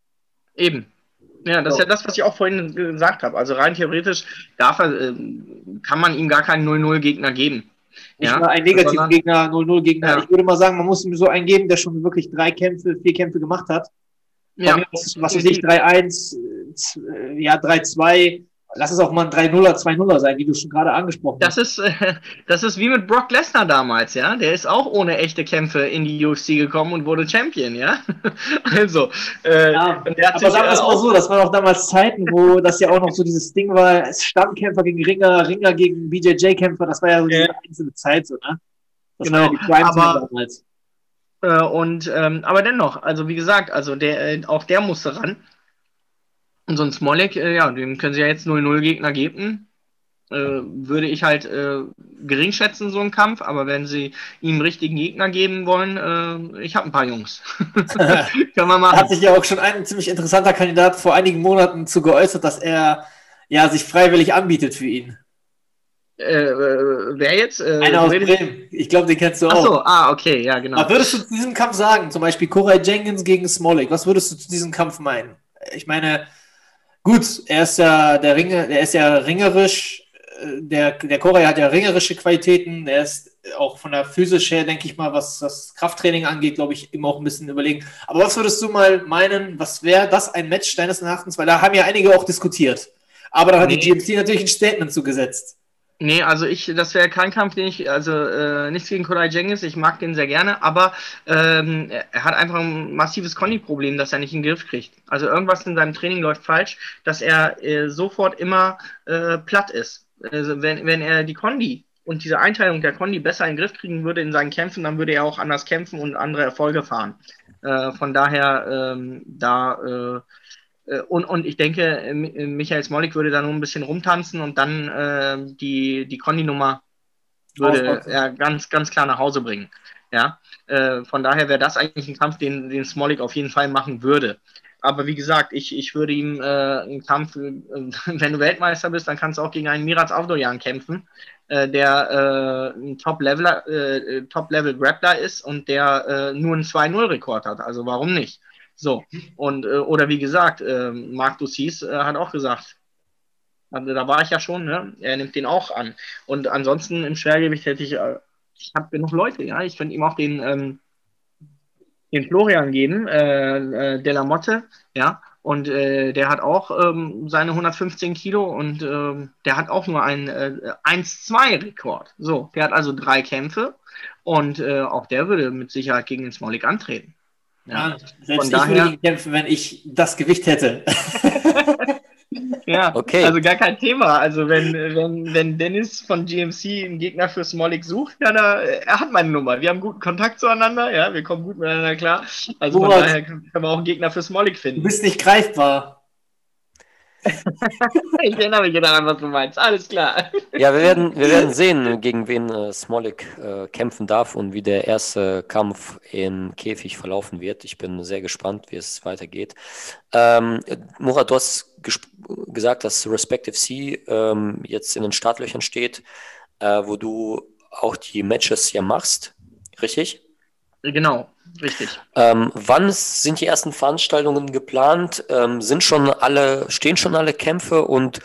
Eben. Ja, das so. ist ja das, was ich auch vorhin gesagt habe. Also rein theoretisch darf er, äh, kann man ihm gar keinen 0-0-Gegner geben. Nicht ja, mal einen negativen Gegner, 0-0-Gegner. Ja. Ich würde mal sagen, man muss ihm so einen geben, der schon wirklich drei Kämpfe, vier Kämpfe gemacht hat. Ja. Was, was weiß ich, 3-1, äh, ja, 3-2, Lass es auch mal ein 3-0er, 2-0er sein, wie du schon gerade angesprochen das hast. Ist, äh, das ist wie mit Brock Lesnar damals, ja. Der ist auch ohne echte Kämpfe in die UFC gekommen und wurde Champion, ja. also, äh, ja, aber sagen wir es auch so, das waren auch damals Zeiten, wo das ja auch noch so dieses Ding war, Stammkämpfer gegen Ringer, Ringer gegen BJJ-Kämpfer, das war ja so diese ja. einzelne Zeit, so, ne? Das genau, war ja die aber, damals. Äh, und, ähm, aber dennoch, also wie gesagt, also der, äh, auch der musste ran. Und so ein Smolik, äh, ja, dem können sie ja jetzt 0-0 Gegner geben. Äh, würde ich halt äh, gering schätzen, so einen Kampf, aber wenn sie ihm richtigen Gegner geben wollen, äh, ich habe ein paar Jungs. Können wir machen. Hat sich ja auch schon ein ziemlich interessanter Kandidat vor einigen Monaten zu geäußert, dass er ja sich freiwillig anbietet für ihn. Äh, äh, wer jetzt? Einer aus Bremen. Ich glaube, den kennst du auch. Ach so, ah, okay, ja, genau. Was würdest du zu diesem Kampf sagen? Zum Beispiel Koray Jenkins gegen Smolik. Was würdest du zu diesem Kampf meinen? Ich meine, Gut, er ist ja der Ringe, der ist ja ringerisch, äh, der, der Korea hat ja ringerische Qualitäten, er ist auch von der physisch her, denke ich mal, was das Krafttraining angeht, glaube ich, immer auch ein bisschen überlegen. Aber was würdest du mal meinen, was wäre das ein Match deines Erachtens? Weil da haben ja einige auch diskutiert. Aber da hat nee. die GMC natürlich ein Statement zugesetzt. Nee, also ich, das wäre kein Kampf, den ich, also äh, nichts gegen Kodai Jengis, ich mag den sehr gerne, aber ähm, er hat einfach ein massives Conny-Problem, das er nicht in den Griff kriegt. Also irgendwas in seinem Training läuft falsch, dass er äh, sofort immer äh, platt ist. Also wenn, wenn er die Condi und diese Einteilung der Condi besser in den Griff kriegen würde in seinen Kämpfen, dann würde er auch anders kämpfen und andere Erfolge fahren. Äh, von daher, ähm, da äh, und, und ich denke, äh, äh, Michael Smolik würde da nur ein bisschen rumtanzen und dann äh, die, die Kondi-Nummer würde er ganz, ganz klar nach Hause bringen. Ja, äh, von daher wäre das eigentlich ein Kampf, den, den Smolik auf jeden Fall machen würde. aber wie gesagt, ich, ich würde ihm äh, einen Kampf, äh, wenn du Weltmeister bist, dann kannst du auch gegen einen Miraz Avdoyan kämpfen, äh, der äh, ein Top-Level äh, Top Grappler ist und der äh, nur einen 2-0-Rekord hat. Also warum nicht? So, und oder wie gesagt, Marc Dussis hat auch gesagt, also da war ich ja schon, ne? er nimmt den auch an. Und ansonsten im Schwergewicht hätte ich, ich habe genug Leute, ja, ich könnte ihm auch den, ähm, den Florian geben, äh, äh, Della Motte, ja, und äh, der hat auch ähm, seine 115 Kilo und ähm, der hat auch nur einen äh, 1-2-Rekord. So, der hat also drei Kämpfe und äh, auch der würde mit Sicherheit gegen den Smolik antreten. Ja, ja selbst Von ich daher, würde kämpfen, wenn ich das Gewicht hätte. Ja, okay. also gar kein Thema. Also wenn, wenn, wenn Dennis von GMC einen Gegner für Smolik sucht, dann er, er hat meine Nummer. Wir haben guten Kontakt zueinander, ja, wir kommen gut miteinander klar. Also Murat, von daher können wir auch einen Gegner für Smolik finden. Du bist nicht greifbar. Ich erinnere mich daran, was du meinst. Alles klar. Ja, wir werden, wir werden sehen, gegen wen äh, Smolik äh, kämpfen darf und wie der erste Kampf im Käfig verlaufen wird. Ich bin sehr gespannt, wie es weitergeht. Ähm, Murat, du hast gesagt, dass Respective C ähm, jetzt in den Startlöchern steht, äh, wo du auch die Matches ja machst. Richtig? Genau, richtig. Ähm, wann sind die ersten Veranstaltungen geplant? Ähm, sind schon alle, stehen schon alle Kämpfe und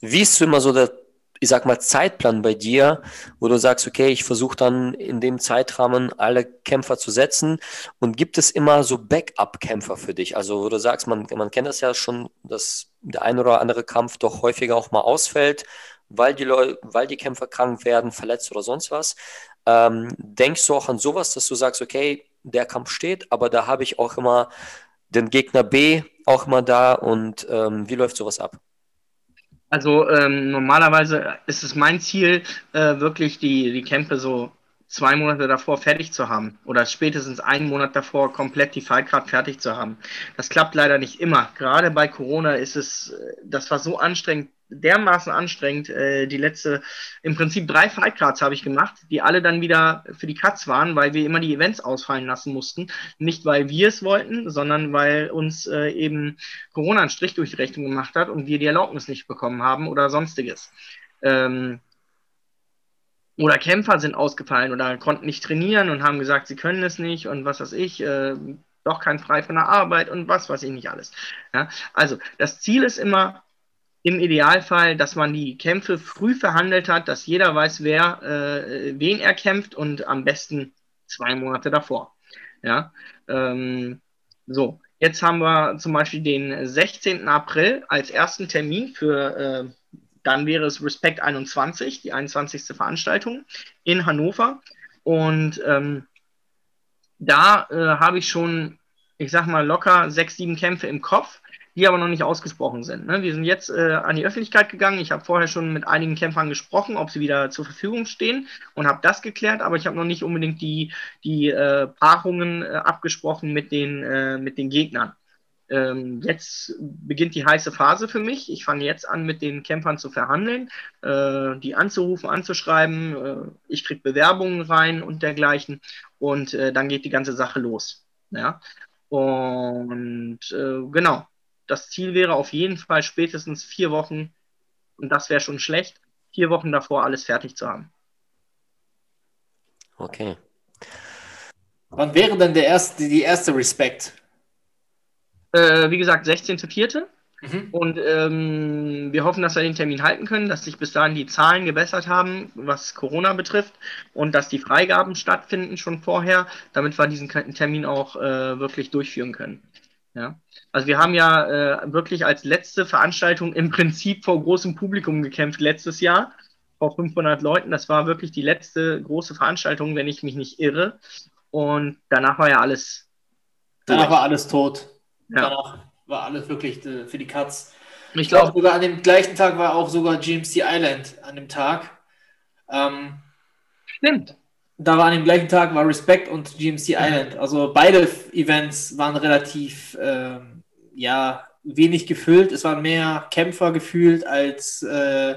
wie ist so immer so der, ich sag mal, Zeitplan bei dir, wo du sagst, okay, ich versuche dann in dem Zeitrahmen alle Kämpfer zu setzen und gibt es immer so Backup-Kämpfer für dich? Also, wo du sagst, man, man kennt das ja schon, dass der ein oder andere Kampf doch häufiger auch mal ausfällt, weil die, Leute, weil die Kämpfer krank werden, verletzt oder sonst was. Ähm, denkst du auch an sowas, dass du sagst, okay, der Kampf steht, aber da habe ich auch immer den Gegner B auch immer da und ähm, wie läuft sowas ab? Also ähm, normalerweise ist es mein Ziel, äh, wirklich die, die Kämpfe so zwei Monate davor fertig zu haben oder spätestens einen Monat davor komplett die Fallcard fertig zu haben. Das klappt leider nicht immer. Gerade bei Corona ist es, äh, das war so anstrengend, dermaßen anstrengend. Äh, die letzte, im Prinzip drei Fightcards habe ich gemacht, die alle dann wieder für die Cuts waren, weil wir immer die Events ausfallen lassen mussten. Nicht, weil wir es wollten, sondern weil uns äh, eben Corona einen Strich durch die Rechnung gemacht hat und wir die Erlaubnis nicht bekommen haben oder sonstiges. Ähm, oder Kämpfer sind ausgefallen oder konnten nicht trainieren und haben gesagt, sie können es nicht und was weiß ich, äh, doch kein frei von der Arbeit und was weiß ich nicht alles. Ja? Also das Ziel ist immer, im Idealfall, dass man die Kämpfe früh verhandelt hat, dass jeder weiß, wer, äh, wen er kämpft und am besten zwei Monate davor. Ja, ähm, so. Jetzt haben wir zum Beispiel den 16. April als ersten Termin für, äh, dann wäre es Respect 21, die 21. Veranstaltung in Hannover. Und ähm, da äh, habe ich schon, ich sag mal, locker sechs, sieben Kämpfe im Kopf die aber noch nicht ausgesprochen sind. Ne? Wir sind jetzt äh, an die Öffentlichkeit gegangen. Ich habe vorher schon mit einigen Kämpfern gesprochen, ob sie wieder zur Verfügung stehen und habe das geklärt, aber ich habe noch nicht unbedingt die, die äh, Paarungen äh, abgesprochen mit den, äh, mit den Gegnern. Ähm, jetzt beginnt die heiße Phase für mich. Ich fange jetzt an, mit den Kämpfern zu verhandeln, äh, die anzurufen, anzuschreiben. Äh, ich kriege Bewerbungen rein und dergleichen. Und dann geht die ganze Sache los. Ja? Und genau, das Ziel wäre auf jeden Fall spätestens vier Wochen, und das wäre schon schlecht, vier Wochen davor alles fertig zu haben. Okay. Wann wäre denn der erste, die erste Respekt? Äh, wie gesagt, 16.04. Mhm. Und ähm, wir hoffen, dass wir den Termin halten können, dass sich bis dahin die Zahlen gebessert haben, was Corona betrifft und dass die Freigaben stattfinden schon vorher, damit wir diesen Termin auch äh, wirklich durchführen können. Ja. Also wir haben ja äh, wirklich als letzte Veranstaltung im Prinzip vor großem Publikum gekämpft letztes Jahr, vor 500 Leuten. Das war wirklich die letzte große Veranstaltung, wenn ich mich nicht irre. Und danach war ja alles. Danach war alles tot. Ja. Danach war alles wirklich äh, für die Katz. Ich glaube, sogar an dem gleichen Tag war auch sogar GMC Island an dem Tag. Ähm, Stimmt da war an dem gleichen Tag war Respect und GMC Island. Also beide Events waren relativ ähm, ja wenig gefüllt. Es waren mehr Kämpfer gefühlt als äh,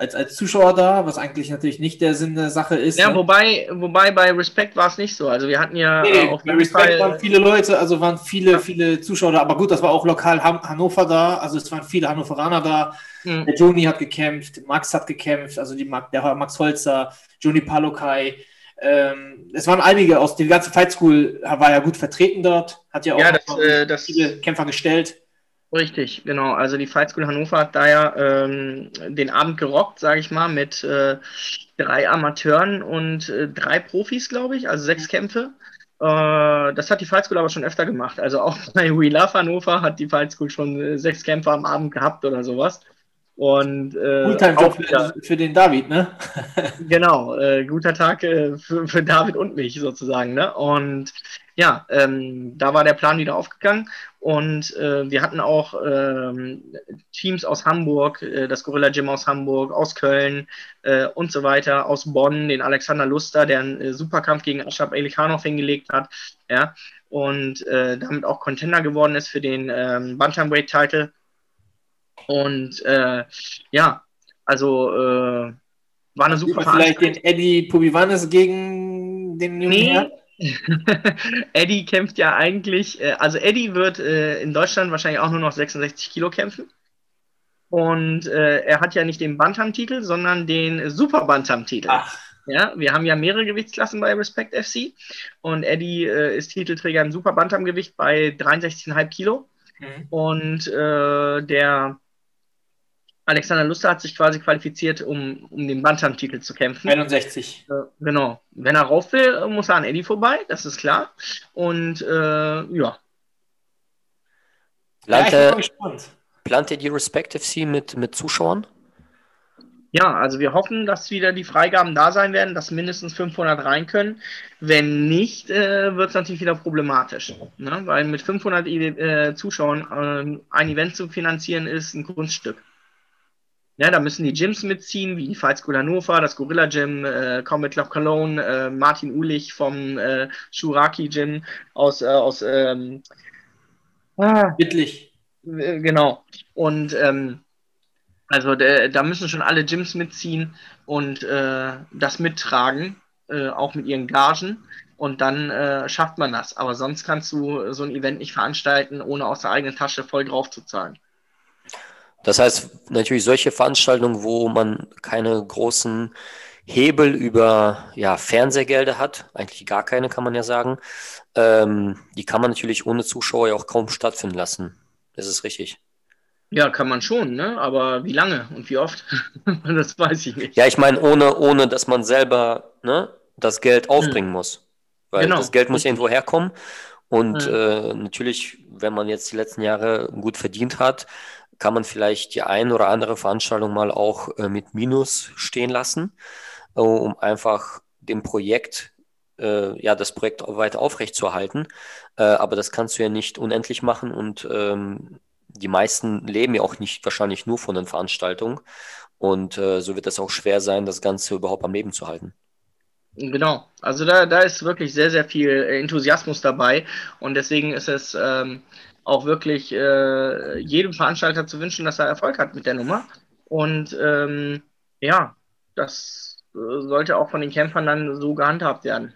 als, als Zuschauer da, was eigentlich natürlich nicht der Sinn der Sache ist. Ja, ne? wobei, wobei bei Respect war es nicht so. Also wir hatten ja Nee, äh, bei Respect Fall. waren viele Leute, also waren viele, viele Zuschauer da, aber gut, das war auch lokal Han Hannover da, also es waren viele Hannoveraner da. Hm. Der Joni hat gekämpft, Max hat gekämpft, also die, Mag- der Max Holzer, Joni Palokai. Ähm, es waren einige aus der ganzen Fight School, war ja gut vertreten dort, hat ja auch Ja, das, äh, das- viele Kämpfer gestellt. Richtig, genau. Also die Fight School Hannover hat da ja ähm, den Abend gerockt, sage ich mal, mit äh, drei Amateuren und äh, drei Profis, glaube ich, also sechs Kämpfe. Äh, das hat die Fight School aber schon öfter gemacht. Also auch bei We Love Hannover hat die Fight School schon äh, sechs Kämpfe am Abend gehabt oder sowas. Und äh, Fulltime-Job auch wieder- für, den David, ne? Genau, äh, guter Tag äh, für, für David und mich sozusagen. Ne? Und ja, ähm, da war der Plan wieder aufgegangen. Und äh, wir hatten auch ähm, Teams aus Hamburg, äh, das Gorilla Gym aus Hamburg, aus Köln äh, und so weiter, aus Bonn, den Alexander Luster, der einen äh, Superkampf gegen Ashraf Elikhanov hingelegt hat. Ja, und damit auch Contender geworden ist für den ähm, Bantamweight-Title. Und äh, ja, also äh, war eine super Vielleicht den Eddie Pubivanes gegen den Nee. Eddie kämpft ja eigentlich, äh, also Eddie wird äh, in Deutschland wahrscheinlich auch nur noch 66 Kilo kämpfen. Und äh, er hat ja nicht den Bantam-Titel, sondern den Super Bantam-Titel. Ja, wir haben ja mehrere Gewichtsklassen bei Respect FC. Und Eddie äh, ist Titelträger im Super Bantam-Gewicht bei 63,5 Kilo. mhm. Und äh, der Alexander Luster hat sich quasi qualifiziert, um, um den Bantam-Titel zu kämpfen. 61. Äh, Genau. Wenn er rauf will, muss er an Eddie vorbei, das ist klar. Und äh, ja, Ja, ich bin mal Plant, gespannt. plant ihr die Respect FC mit, mit Zuschauern? ja, also wir hoffen, dass wieder die Freigaben da sein werden, dass mindestens 500 rein können. Wenn nicht, äh, wird es natürlich wieder problematisch. Ne? Weil mit 500 äh, Zuschauern ähm, ein Event zu finanzieren ist ein Kunststück. Ja, da müssen die Gyms mitziehen, wie die Fight School Hannover, das Gorilla Gym, äh, Combat Club Cologne, äh, Martin Ulich vom äh, Shuraki Gym aus, äh, aus ähm, ah, Bittlich. äh, Genau. Und ähm, also der, da müssen schon alle Gyms mitziehen und äh, das mittragen, äh, auch mit ihren Gagen. Und dann äh, schafft man das. Aber sonst kannst du so ein Event nicht veranstalten, ohne aus der eigenen Tasche voll drauf zu zahlen. Das heißt, natürlich solche Veranstaltungen, wo man keine großen Hebel über ja, Fernsehgelder hat, eigentlich gar keine, kann man ja sagen, ähm, die kann man natürlich ohne Zuschauer ja auch kaum stattfinden lassen. Das ist richtig. Ja, kann man schon, ne? Aber wie lange und wie oft? das weiß ich nicht. Ja, ich meine, ohne, ohne dass man selber ne, das Geld aufbringen muss. Weil Genau. das Geld muss irgendwo herkommen. Und Ja. äh, natürlich, wenn man jetzt die letzten Jahre gut verdient hat, kann man vielleicht die ein oder andere Veranstaltung mal auch äh, mit Minus stehen lassen, äh, um einfach dem Projekt, äh, ja, das Projekt weiter aufrechtzuerhalten. Äh, aber das kannst du ja nicht unendlich machen und ähm, die meisten leben ja auch nicht wahrscheinlich nur von den Veranstaltungen. Und äh, so wird es auch schwer sein, das Ganze überhaupt am Leben zu halten. Genau, also da, da ist wirklich sehr, sehr viel Enthusiasmus dabei und deswegen ist es ähm, auch wirklich äh, jedem Veranstalter zu wünschen, dass er Erfolg hat mit der Nummer. Und ähm, ja, das äh, sollte auch von den Kämpfern dann so gehandhabt werden.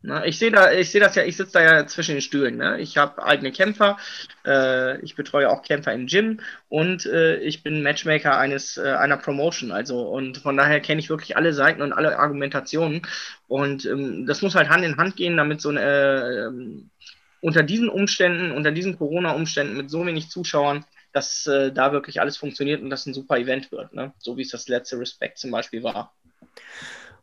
Ne? Ich sehe da, ich das ja, ich sitze da ja zwischen den Stühlen. Ne? Ich habe eigene Kämpfer, äh, ich betreue auch Kämpfer im Gym und äh, ich bin Matchmaker eines äh, einer Promotion. Also und von daher kenne ich wirklich alle Seiten und alle Argumentationen. Und ähm, das muss halt Hand in Hand gehen, damit so ein äh, ähm, unter diesen Umständen, unter diesen Corona-Umständen mit so wenig Zuschauern, dass äh, da wirklich alles funktioniert und das ein super Event wird, ne? So wie es das letzte Respect zum Beispiel war.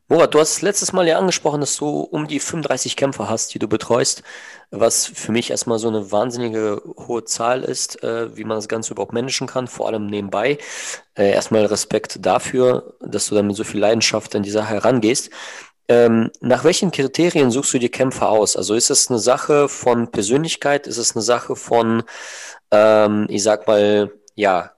Murat, du hast letztes Mal ja angesprochen, dass du um die 35 Kämpfer hast, die du betreust, was für mich erstmal so eine wahnsinnige hohe Zahl ist, äh, wie man das Ganze überhaupt managen kann, vor allem nebenbei. Äh, erstmal Respekt dafür, dass du da mit so viel Leidenschaft an die Sache herangehst. Ähm, nach welchen Kriterien suchst du die Kämpfer aus? Also ist es eine Sache von Persönlichkeit? Ist es eine Sache von, ähm, ich sag mal, ja,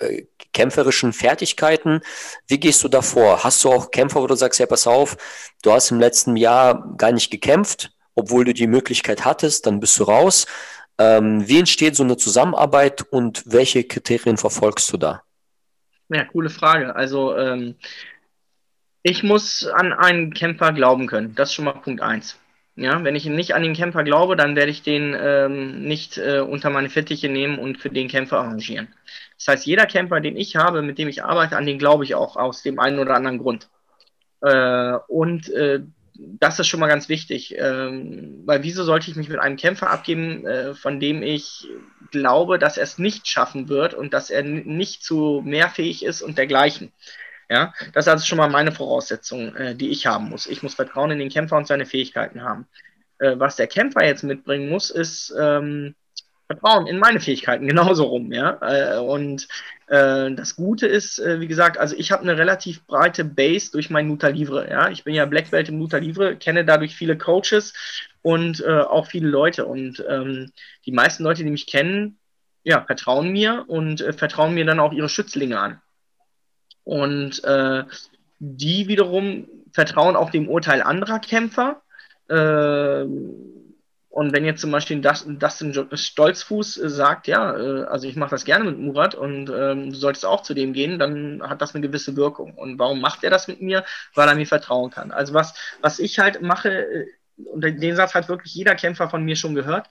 äh, kämpferischen Fertigkeiten? Wie gehst du da vor? Hast du auch Kämpfer, wo du sagst, ja, pass auf, du hast im letzten Jahr gar nicht gekämpft, obwohl du die Möglichkeit hattest, dann bist du raus. Ähm, wie entsteht so eine Zusammenarbeit und welche Kriterien verfolgst du da? Ja, coole Frage. Also ähm, ich muss an einen Kämpfer glauben können. Das ist schon mal Punkt eins. Ja, wenn ich nicht an den Kämpfer glaube, dann werde ich den ähm, nicht äh, unter meine Fittiche nehmen und für den Kämpfer arrangieren. Das heißt, jeder Kämpfer, den ich habe, mit dem ich arbeite, an den glaube ich auch aus dem einen oder anderen Grund. Äh, und äh, das ist schon mal ganz wichtig, ähm, weil wieso sollte ich mich mit einem Kämpfer abgeben, äh, von dem ich glaube, dass er es nicht schaffen wird und dass er nicht zu mehr fähig ist und dergleichen. Ja, das ist also schon mal meine Voraussetzung, äh, die ich haben muss. Ich muss Vertrauen in den Kämpfer und seine Fähigkeiten haben. Äh, was der Kämpfer jetzt mitbringen muss, ist ähm, Vertrauen in meine Fähigkeiten, genauso rum, ja. Äh, und äh, das Gute ist, äh, wie gesagt, also ich habe eine relativ breite Base durch mein Nuta Livre, ja. Ich bin ja Black Belt im Nuta Livre, kenne dadurch viele Coaches und äh, auch viele Leute. Und ähm, die meisten Leute, die mich kennen, ja, vertrauen mir und vertrauen mir dann auch ihre Schützlinge an. Und äh, die wiederum vertrauen auch dem Urteil anderer Kämpfer. Äh, und wenn jetzt zum Beispiel Dustin Stolzfuß sagt, ja, äh, also ich mache das gerne mit Murat und ähm, du solltest auch zu dem gehen, dann hat das eine gewisse Wirkung. Und warum macht er das mit mir? Weil er mir vertrauen kann. Also was, was ich halt mache, äh, und den Satz hat wirklich jeder Kämpfer von mir schon gehört,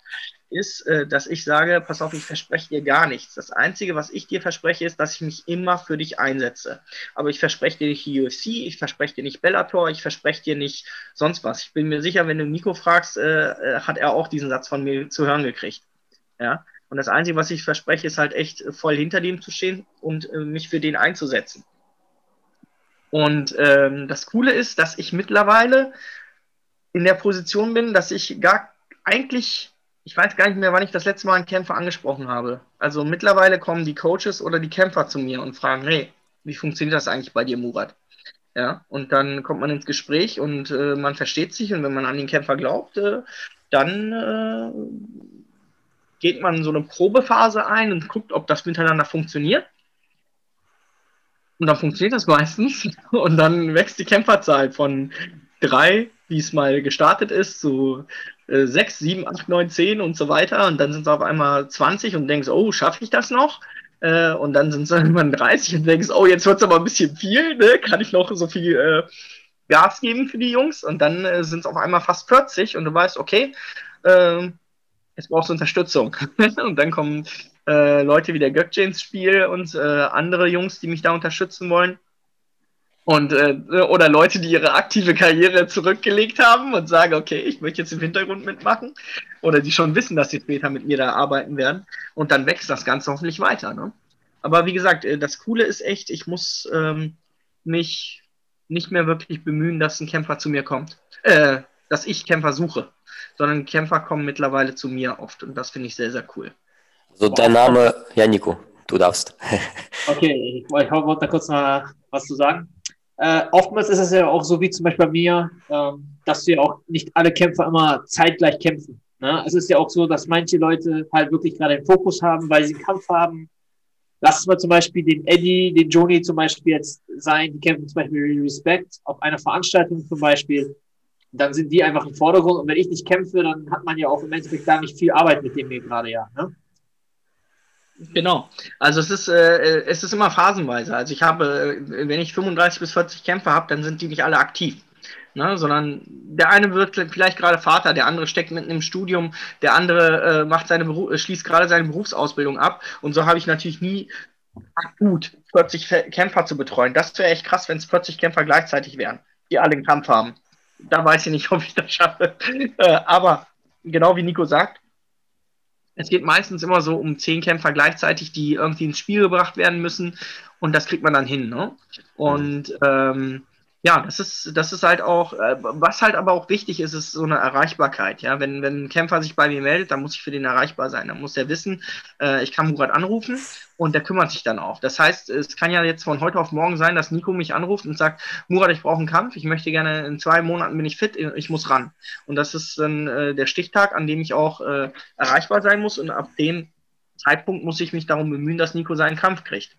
ist, äh, dass ich sage, pass auf, ich verspreche dir gar nichts. Das Einzige, was ich dir verspreche, ist, dass ich mich immer für dich einsetze. Aber ich verspreche dir nicht UFC, ich verspreche dir nicht Bellator, ich verspreche dir nicht sonst was. Ich bin mir sicher, wenn du Nico fragst, äh, äh, hat er auch diesen Satz von mir zu hören gekriegt. Ja. Und das Einzige, was ich verspreche, ist halt echt voll hinter dem zu stehen und mich für den einzusetzen. Und ähm, das Coole ist, dass ich mittlerweile in der Position bin, dass ich gar eigentlich ich weiß gar nicht mehr, wann ich das letzte Mal einen Kämpfer angesprochen habe. Also mittlerweile kommen die Coaches oder die Kämpfer zu mir und fragen, hey, wie funktioniert das eigentlich bei dir, Murat? Ja, und dann kommt man ins Gespräch und äh, man versteht sich und wenn man an den Kämpfer glaubt, äh, dann äh, geht man so eine Probephase ein und guckt, ob das miteinander funktioniert. Und dann funktioniert das meistens und dann wächst die Kämpferzahl von drei, wie es mal gestartet ist, zu äh, 6, 7, 8, 9, 10 und so weiter. Und dann sind es auf einmal 20 und denkst, oh, schaffe ich das noch? Äh, und dann sind es irgendwann 30 und denkst, oh, jetzt wird es aber ein bisschen viel, ne? kann ich noch so viel äh, Gas geben für die Jungs? Und dann äh, sind es auf einmal fast 40 und du weißt, okay, äh, jetzt brauchst du Unterstützung. und dann kommen äh, Leute wie der Gökce ins Spiel und äh, andere Jungs, die mich da unterstützen wollen. Und, äh, oder Leute, die ihre aktive Karriere zurückgelegt haben und sagen, okay, ich möchte jetzt im Hintergrund mitmachen. Oder die schon wissen, dass sie später mit mir da arbeiten werden. Und dann wächst das Ganze hoffentlich weiter. Ne? Aber wie gesagt, äh, das Coole ist echt, ich muss ähm, mich nicht mehr wirklich bemühen, dass ein Kämpfer zu mir kommt. Äh, dass ich Kämpfer suche. Sondern Kämpfer kommen mittlerweile zu mir oft. Und das finde ich sehr, sehr cool. So, dein Name, ja, Nico, du darfst. okay, ich, ich wollte da kurz mal was zu sagen. Äh, oftmals ist es ja auch so wie zum Beispiel bei mir, ähm, dass wir auch nicht alle Kämpfer immer zeitgleich kämpfen. Ne? Es ist ja auch so, dass manche Leute halt wirklich gerade einen Fokus haben, weil sie einen Kampf haben. Lass es mal zum Beispiel den Eddie, den Joni zum Beispiel jetzt sein, die kämpfen zum Beispiel Respect auf einer Veranstaltung zum Beispiel. Dann sind die einfach im Vordergrund und wenn ich nicht kämpfe, dann hat man ja auch im Endeffekt gar nicht viel Arbeit mit dem mir gerade ja. Ne? Genau. Also es ist, äh, es ist immer phasenweise. Also ich habe, äh, wenn ich 35 bis 40 Kämpfer habe, dann sind die nicht alle aktiv. Ne, sondern der eine wird vielleicht gerade Vater, der andere steckt mitten im Studium, der andere äh, macht seine Beru schließt gerade seine Berufsausbildung ab. Und so habe ich natürlich nie akut 40 Kämpfer zu betreuen. Das wäre echt krass, wenn es 40 Kämpfer gleichzeitig wären, die alle einen Kampf haben. Da weiß ich nicht, ob ich das schaffe. Äh, aber genau wie Nico sagt, es geht meistens immer so um zehn Kämpfer gleichzeitig, die irgendwie ins Spiel gebracht werden müssen und das kriegt man dann hin. Ne? Und ähm, ja, das ist, das ist halt auch, äh, was halt aber auch wichtig ist, ist so eine Erreichbarkeit. Ja, wenn, wenn ein Kämpfer sich bei mir meldet, dann muss ich für den erreichbar sein. Dann muss er wissen, äh, ich kann Murat anrufen und der kümmert sich dann auch. Das heißt, es kann ja jetzt von heute auf morgen sein, dass Nico mich anruft und sagt, Murat, ich brauche einen Kampf, ich möchte gerne, in zwei Monaten bin ich fit, ich muss ran. Und das ist dann äh, der Stichtag, an dem ich auch äh, erreichbar sein muss und ab dem Zeitpunkt muss ich mich darum bemühen, dass Nico seinen Kampf kriegt.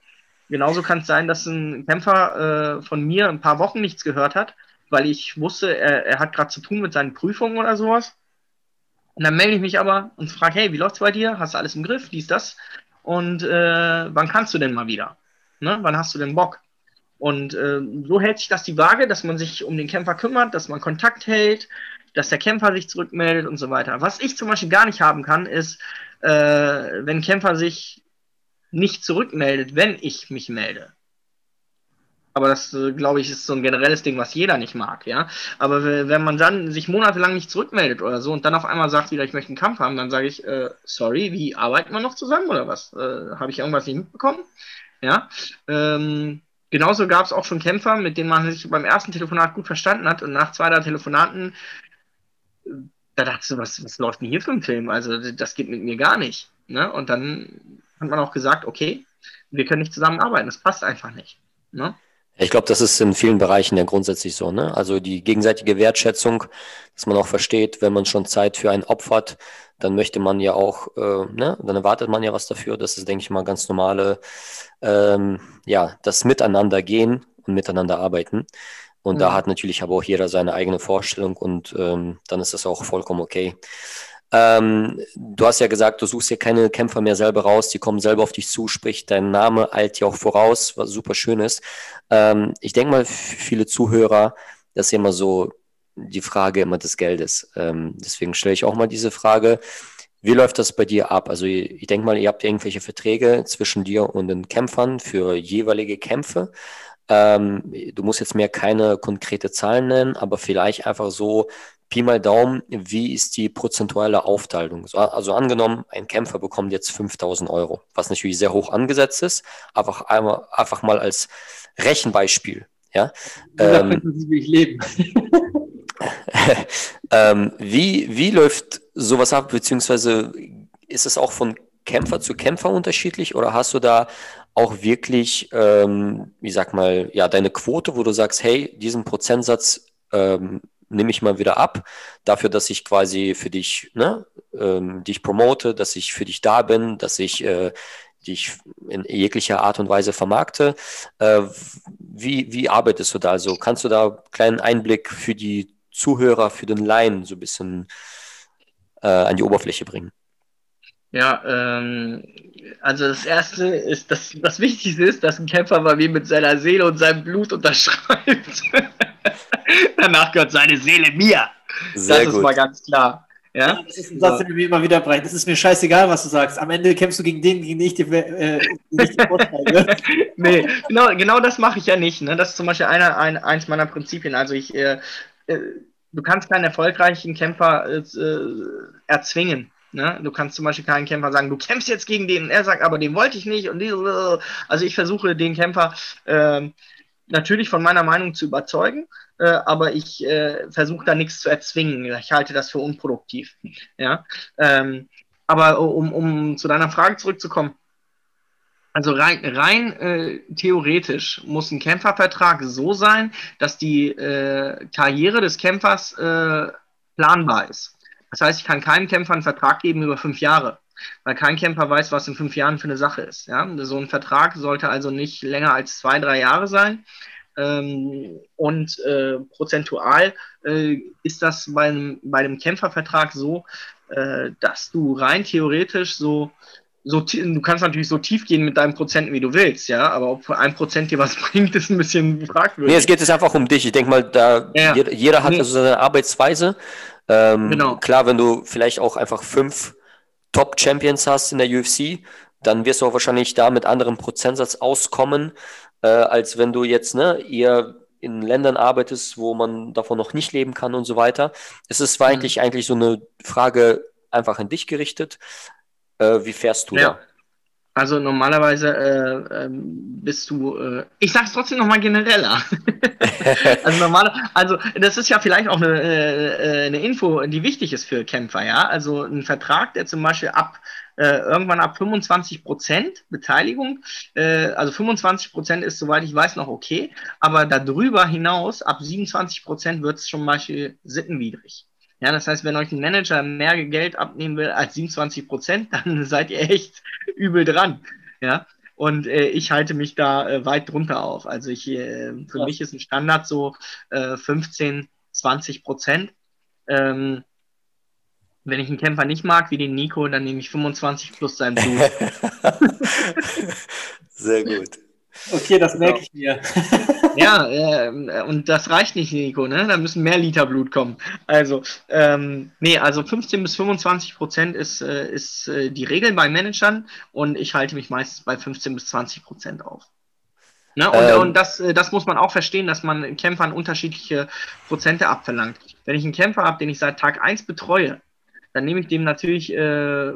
Genauso kann es sein, dass ein Kämpfer äh, von mir ein paar Wochen nichts gehört hat, weil ich wusste, er, er hat gerade zu tun mit seinen Prüfungen oder sowas. Und dann melde ich mich aber und frage, hey, wie läuft's bei dir? Hast du alles im Griff? Dies, das? Und äh, wann kannst du denn mal wieder? Ne? Wann hast du denn Bock? Und äh, so hält sich das die Waage, dass man sich um den Kämpfer kümmert, dass man Kontakt hält, dass der Kämpfer sich zurückmeldet und so weiter. Was ich zum Beispiel gar nicht haben kann, ist, äh, wenn Kämpfer sich nicht zurückmeldet, wenn ich mich melde. Aber das, äh, glaube ich, ist so ein generelles Ding, was jeder nicht mag, ja. Aber wenn man dann sich monatelang nicht zurückmeldet oder so und dann auf einmal sagt wieder, ich möchte einen Kampf haben, dann sage ich, äh, sorry, wie arbeiten wir noch zusammen oder was? Äh, Habe ich irgendwas nicht mitbekommen? Ja. Ähm, genauso gab es auch schon Kämpfer, mit denen man sich beim ersten Telefonat gut verstanden hat und nach zwei, drei Telefonaten, äh, da dachte du, was, was läuft denn hier für ein Film? Also, das geht mit mir gar nicht. Ne? Und dann hat man auch gesagt, okay, wir können nicht zusammenarbeiten, das passt einfach nicht. Ne? Ich glaube, das ist in vielen Bereichen ja grundsätzlich so. Ne? Also die gegenseitige Wertschätzung, dass man auch versteht, wenn man schon Zeit für einen opfert, dann möchte man ja auch, äh, ne? dann erwartet man ja was dafür. Das ist, denke ich mal, ganz normale, ähm, ja, das Miteinander gehen und miteinander arbeiten. Und mhm. da hat natürlich aber auch jeder seine eigene Vorstellung und ähm, dann ist das auch vollkommen okay. Ähm, du hast ja gesagt, du suchst ja keine Kämpfer mehr selber raus, die kommen selber auf dich zu, sprich, dein Name eilt ja auch voraus, was super schön ist. Ähm, ich denke mal, viele Zuhörer, das ist immer so die Frage immer des Geldes. Ähm, deswegen stelle ich auch mal diese Frage. Wie läuft das bei dir ab? Also ich denke mal, ihr habt irgendwelche Verträge zwischen dir und den Kämpfern für jeweilige Kämpfe. Ähm, du musst jetzt mir keine konkrete Zahlen nennen, aber vielleicht einfach so Pi mal Daumen, wie ist die prozentuale Aufteilung? Also angenommen, ein Kämpfer bekommt jetzt 5000 Euro, was natürlich sehr hoch angesetzt ist, einfach, einmal, einfach mal als Rechenbeispiel. Ja? Ähm, will ich leben. ähm, wie, wie läuft sowas ab, beziehungsweise ist es auch von Kämpfer zu Kämpfer unterschiedlich oder hast du da auch wirklich, ähm, wie sag mal, ja, deine Quote, wo du sagst, hey, diesen Prozentsatz ähm, nehme ich mal wieder ab, dafür, dass ich quasi für dich, ne, ähm, dich promote, dass ich für dich da bin, dass ich äh, dich in jeglicher Art und Weise vermarkte. Äh, wie, wie arbeitest du da? Also kannst du da einen kleinen Einblick für die Zuhörer, für den Laien so ein bisschen äh, an die Oberfläche bringen? Ja, ähm, also das erste ist, dass das Wichtigste ist, dass ein Kämpfer bei mir mit seiner Seele und seinem Blut unterschreibt. Danach gehört seine Seele mir. Sehr das ist mal ganz klar. Ja? Das ist ein Satz, den du mir immer wieder bringst. Das ist mir scheißegal, was du sagst. Am Ende kämpfst du gegen den, gegen den ich dir äh, Nee, genau, genau das mache ich ja nicht. Ne? Das ist zum Beispiel einer, ein, eins meiner Prinzipien. Also ich, äh, äh, du kannst keinen erfolgreichen Kämpfer äh, erzwingen. Ne? Du kannst zum Beispiel keinen Kämpfer sagen, du kämpfst jetzt gegen den, und er sagt, aber den wollte ich nicht. Und die, also ich versuche den Kämpfer äh, natürlich von meiner Meinung zu überzeugen, äh, aber ich äh, versuche da nichts zu erzwingen. Ich halte das für unproduktiv. Ja? Ähm, aber um, um zu deiner Frage zurückzukommen, also rein, rein äh, theoretisch muss ein Kämpfervertrag so sein, dass die äh, Karriere des Kämpfers äh, planbar ist. Das heißt, ich kann keinem Kämpfer einen Vertrag geben über fünf Jahre, weil kein Kämpfer weiß, was in fünf Jahren für eine Sache ist. Ja? So ein Vertrag sollte also nicht länger als zwei, drei Jahre sein. Ähm, und äh, prozentual äh, ist das bei einem, bei einem Kämpfervertrag so, äh, dass du rein theoretisch so so, du kannst natürlich so tief gehen mit deinen Prozenten, wie du willst, ja, aber ob ein Prozent dir was bringt, ist ein bisschen fragwürdig. Nee, es geht jetzt einfach um dich. Ich denke mal, da ja. jeder, jeder, hat nee. so seine Arbeitsweise ähm, genau. Klar, wenn du vielleicht auch einfach fünf Top-Champions hast in der UFC, dann wirst du auch wahrscheinlich da mit anderem Prozentsatz auskommen, äh, als wenn du jetzt ne, eher in Ländern arbeitest, wo man davon noch nicht leben kann und so weiter. Es ist mhm. eigentlich, eigentlich so eine Frage einfach an dich gerichtet. Äh, wie fährst du ja. da? Also normalerweise äh, ähm, bist du, äh, ich sag's trotzdem nochmal genereller. also normal, also das ist ja vielleicht auch eine, äh, eine Info, die wichtig ist für Kämpfer, ja. Also ein Vertrag, der zum Beispiel ab äh, irgendwann ab 25 Prozent Beteiligung, äh, also 25 Prozent ist, soweit ich weiß, noch okay, aber darüber hinaus, ab 27 Prozent wird es zum Beispiel sittenwidrig. Ja, das heißt, wenn euch ein Manager mehr Geld abnehmen will als 27 Prozent, dann seid ihr echt übel dran. Ja, und äh, ich halte mich da äh, weit drunter auf. Also ich, äh, für ja. mich ist ein Standard so 15, äh, 20 Prozent. Ähm, wenn ich einen Kämpfer nicht mag, wie den Nico, dann nehme ich 25 plus sein Blut. Sehr gut. Okay, das merke ich mir. ja, äh, und das reicht nicht, Nico, ne? Da müssen mehr Liter Blut kommen. Also, ähm, nee, also 15 bis 25 Prozent ist, äh, ist äh, die Regel bei Managern und ich halte mich meistens bei 15 bis 20 Prozent auf. Ne? Und, ähm, und das, äh, das muss man auch verstehen, dass man Kämpfern unterschiedliche Prozente abverlangt. Wenn ich einen Kämpfer habe, den ich seit Tag 1 betreue, dann nehme ich dem natürlich äh,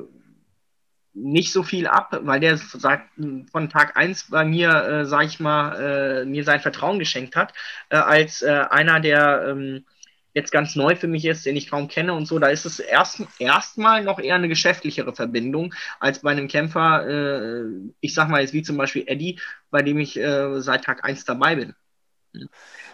nicht so viel ab, weil der sagt, von Tag 1 bei mir, äh, sag ich mal, äh, mir sein Vertrauen geschenkt hat, äh, als äh, einer, der ähm, jetzt ganz neu für mich ist, den ich kaum kenne und so. Da ist es erst erstmal noch eher eine geschäftlichere Verbindung als bei einem Kämpfer, äh, ich sag mal jetzt wie zum Beispiel Eddie, bei dem ich äh, seit Tag 1 dabei bin.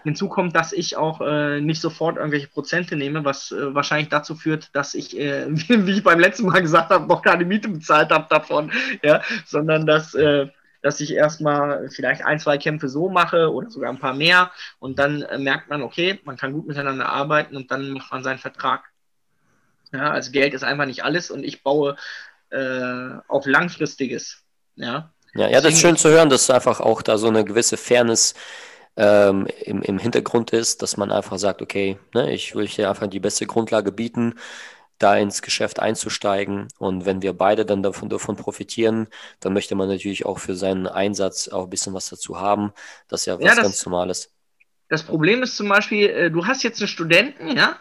Hinzu kommt, dass ich auch äh, nicht sofort irgendwelche Prozente nehme, was äh, wahrscheinlich dazu führt, dass ich, äh, wie, wie, ich beim letzten Mal gesagt habe, noch keine Miete bezahlt habe davon, ja, sondern dass, äh, dass ich erstmal vielleicht ein, zwei Kämpfe so mache oder sogar ein paar mehr und dann äh, merkt man, okay, man kann gut miteinander arbeiten und dann macht man seinen Vertrag. Ja, also Geld ist einfach nicht alles und ich baue äh, auf langfristiges. Ja, ja, ja, das ist schön zu hören, dass einfach auch da so eine gewisse Fairness ähm, im, im Hintergrund ist, dass man einfach sagt, okay, ne, ich will dir einfach die beste Grundlage bieten, da ins Geschäft einzusteigen. Und wenn wir beide dann davon, davon profitieren, dann möchte man natürlich auch für seinen Einsatz auch ein bisschen was dazu haben. Das ist ja was ja, das, ganz Normales. Das Problem ist zum Beispiel, äh, du hast jetzt einen Studenten, ja,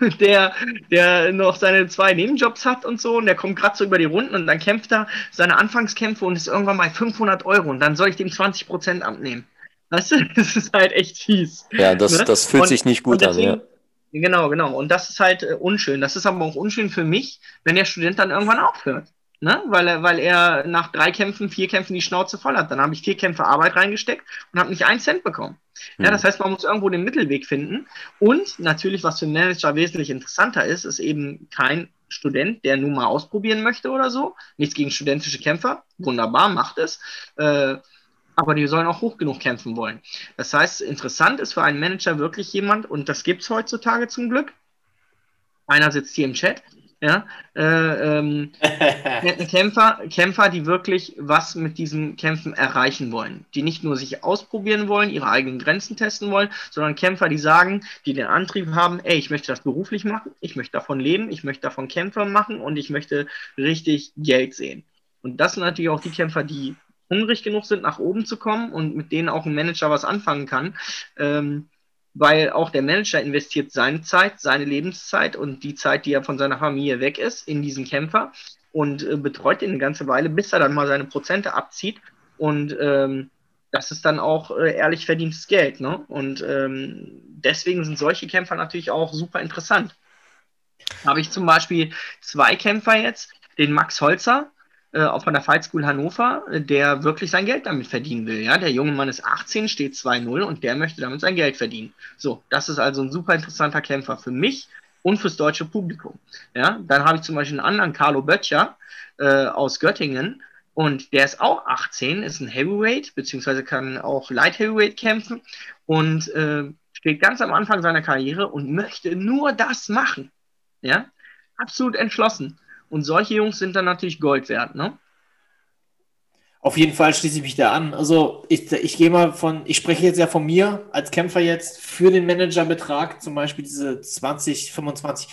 der, der noch seine zwei Nebenjobs hat und so, und der kommt gerade so über die Runden und dann kämpft er seine Anfangskämpfe und ist irgendwann bei 500 Euro und dann soll ich dem 20 Prozent abnehmen. Weißt du, das ist halt echt fies. Ja, das, ne? das fühlt und, sich nicht gut deswegen, an, ja. Genau, genau. Und das ist halt äh, unschön. Das ist aber auch unschön für mich, wenn der Student dann irgendwann aufhört. Ne? Weil, er, weil er nach drei Kämpfen, vier Kämpfen die Schnauze voll hat. Dann habe ich vier Kämpfe Arbeit reingesteckt und habe nicht einen Cent bekommen. Ja, das heißt, man muss irgendwo den Mittelweg finden. Und natürlich, was für einen Manager wesentlich interessanter ist, ist eben kein Student, der nun mal ausprobieren möchte oder so. Nichts gegen studentische Kämpfer. Wunderbar, macht es. Äh, aber die sollen auch hoch genug kämpfen wollen. Das heißt, interessant ist für einen Manager wirklich jemand, und das gibt es heutzutage zum Glück. Einer sitzt hier im Chat, ja, äh, ähm, Kämpfer, Kämpfer, die wirklich was mit diesen Kämpfen erreichen wollen, die nicht nur sich ausprobieren wollen, ihre eigenen Grenzen testen wollen, sondern Kämpfer, die sagen, die den Antrieb haben, ey, ich möchte das beruflich machen, ich möchte davon leben, ich möchte davon Kämpfer machen und ich möchte richtig Geld sehen. Und das sind natürlich auch die Kämpfer, die hungrig genug sind, nach oben zu kommen und mit denen auch ein Manager was anfangen kann. Ähm, weil auch der Manager investiert seine Zeit, seine Lebenszeit und die Zeit, die er von seiner Familie weg ist, in diesen Kämpfer und äh, betreut ihn eine ganze Weile, bis er dann mal seine Prozente abzieht. Und ähm, das ist dann auch äh, ehrlich verdientes Geld. Ne? Und ähm, deswegen sind solche Kämpfer natürlich auch super interessant. Habe ich zum Beispiel zwei Kämpfer jetzt, den Max Holzer, äh, auch von der Fight School Hannover, der wirklich sein Geld damit verdienen will. Ja? Der junge Mann ist 18, steht 2-0 und der möchte damit sein Geld verdienen. So, das ist also ein super interessanter Kämpfer für mich und fürs deutsche Publikum. Ja? Dann habe ich zum Beispiel einen anderen, Carlo Böttcher äh, aus Göttingen, und der ist auch 18, ist ein Heavyweight, beziehungsweise kann auch Light Heavyweight kämpfen und äh, steht ganz am Anfang seiner Karriere und möchte nur das machen. Ja, absolut entschlossen. Und solche Jungs sind dann natürlich Gold wert, ne? Auf jeden Fall schließe ich mich da an. Also ich, ich gehe mal von, ich spreche jetzt ja von mir als Kämpfer jetzt für den Managerbetrag, zum Beispiel diese 20, 25.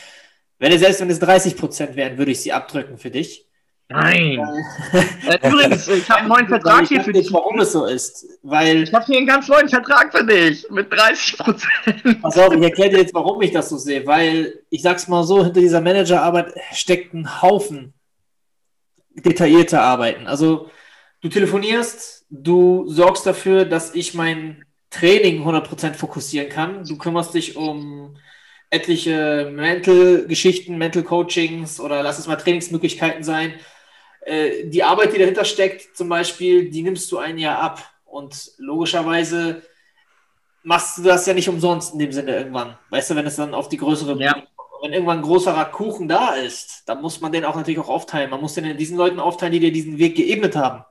Wenn es selbst wenn es 30 Prozent wären, würde ich sie abdrücken für dich. Nein. Äh, übrigens, ich habe einen neuen Vertrag hier für dich. Warum es so ist. Weil ich habe hier einen ganz neuen Vertrag für dich mit 30 Prozent. Pass auf, ich erkläre dir jetzt, warum ich das so sehe. Weil, ich sag's mal so, hinter dieser Managerarbeit steckt ein Haufen detaillierter Arbeiten. Also, du telefonierst, du sorgst dafür, dass ich mein Training 100% fokussieren kann. Du kümmerst dich um etliche Mental-Geschichten, Mental-Coachings oder lass es mal Trainingsmöglichkeiten sein äh, die Arbeit, die dahinter steckt, zum Beispiel, die nimmst du ein Jahr ab. Und logischerweise machst du das ja nicht umsonst in dem Sinne irgendwann. Weißt du, wenn es dann auf die größere, ja. wenn irgendwann ein größerer Kuchen da ist, dann muss man den auch natürlich auch aufteilen. Man muss den diesen Leuten aufteilen, die dir diesen Weg geebnet haben.